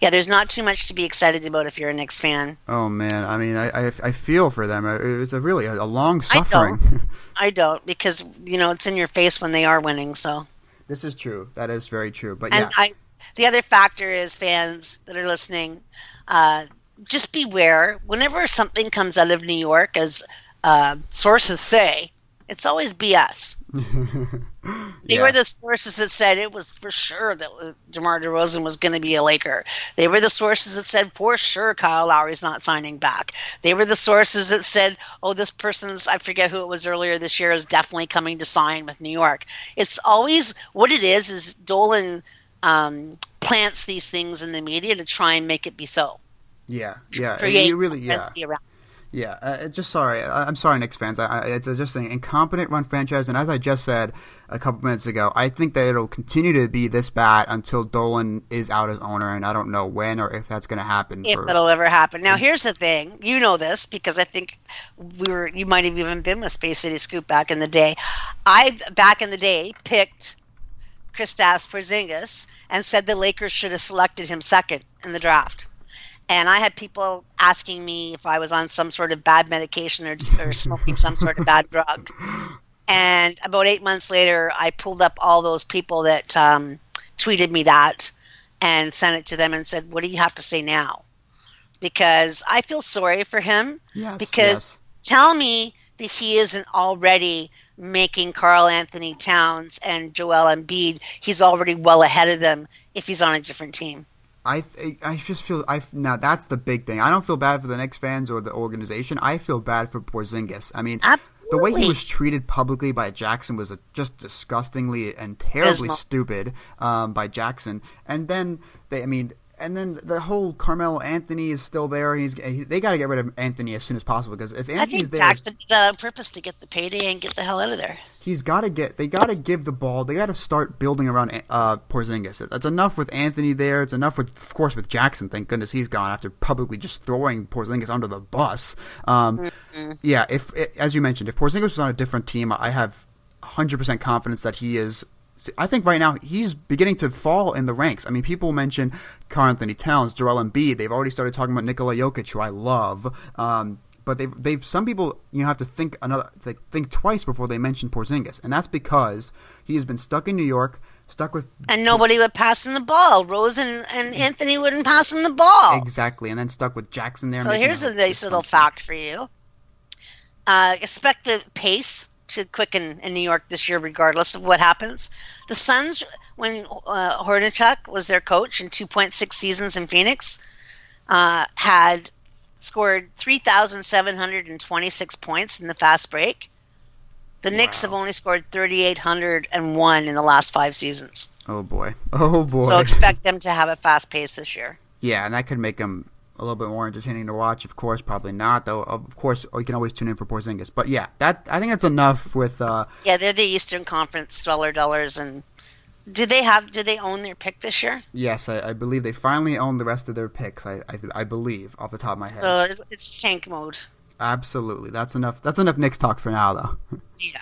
yeah, there's not too much to be excited about if you're a Knicks fan. Oh man, I mean, I, I, I feel for them. It's a really a, long I don't. suffering. I don't because you know it's in your face when they are winning. So this is true. That is very true. But and yeah, I, the other factor is fans that are listening, uh, just beware. Whenever something comes out of New York, as uh, sources say, it's always BS. They Yeah. were the sources that said it was for sure that DeMar DeRozan was going to be a Laker. They were the sources that said for sure Kyle Lowry's not signing back. They were the sources that said, oh, this person's, I forget who it was earlier this year, is definitely coming to sign with New York. It's always what it is, is Dolan um, plants these things in the media to try and make it be so. yeah, yeah. Create You really, yeah. around. Yeah, uh, just sorry. I, I'm sorry, Knicks fans. I, I, it's just an incompetent run franchise, and as I just said a couple minutes ago, I think that it'll continue to be this bad until Dolan is out as owner, and I don't know when or if that's going to happen. if for- that'll ever happen. Now, here's the thing. You know this because I think we were. You might have even been with Space City Scoop back in the day. I back in the day picked Kristaps Porzingis and said the Lakers should have selected him second in the draft. And I had people asking me if I was on some sort of bad medication or, or smoking some sort of bad drug. And about eight months later, I pulled up all those people that um, tweeted me that and sent it to them and said, What do you have to say now? Because I feel sorry for him. yes, because yes. tell me that he isn't already making Karl-Anthony Towns and Joel Embiid, he's already well ahead of them if he's on a different team. I I just feel I now that's the big thing. I don't feel bad for the Knicks fans or the organization. I feel bad for Porzingis. I mean, the way he was treated publicly by Jackson was a, just disgustingly and terribly stupid um, by Jackson. And then they, I mean, and then the whole Carmelo Anthony is still there. He's he, they got to get rid of Anthony as soon as possible because if I Anthony's think there, Jackson did that on purpose to get the payday and get the hell out of there. he's got to get. They got to give the ball. They got to start building around uh, Porzingis. That's enough with Anthony there. It's enough with, of course, with Jackson. Thank goodness he's gone after publicly just throwing Porzingis under the bus. Um, Yeah, if as you mentioned, if Porzingis was on a different team, I have 100% confidence that he is. I think right now he's beginning to fall in the ranks. I mean, people mention Karl-Anthony Towns, Joel Embiid. They've already started talking about Nikola Jokic, who I love. Um, but they've, they've some people you know have to think another think twice before they mention Porzingis, and that's because he has been stuck in New York, stuck with And nobody would pass him the ball. Rose and, and Anthony wouldn't pass him the ball. exactly, and then stuck with Jackson there. So here's a a nice little fact for you. Uh, expect the pace to quicken in New York this year, regardless of what happens. The Suns, when uh, Hornacek was their coach in 2.6 seasons in Phoenix, uh, had scored 3,726 points in the fast break. The Knicks have only scored 3,801 in the last five seasons. Oh boy. Oh boy. So expect them to have a fast pace this year. Yeah, and that could make them a little bit more entertaining to watch. Of course, probably not though. Of course, you can always tune in for Porzingis. But yeah, that I think that's enough with. uh Yeah, they're the Eastern Conference Sweller Dollars, and do they have? Do they own their pick this year? Yes, I, I believe they finally own the rest of their picks. I, I, I believe off the top of my head. So it's tank mode. Absolutely, that's enough. That's enough Knicks talk for now, though. Yeah.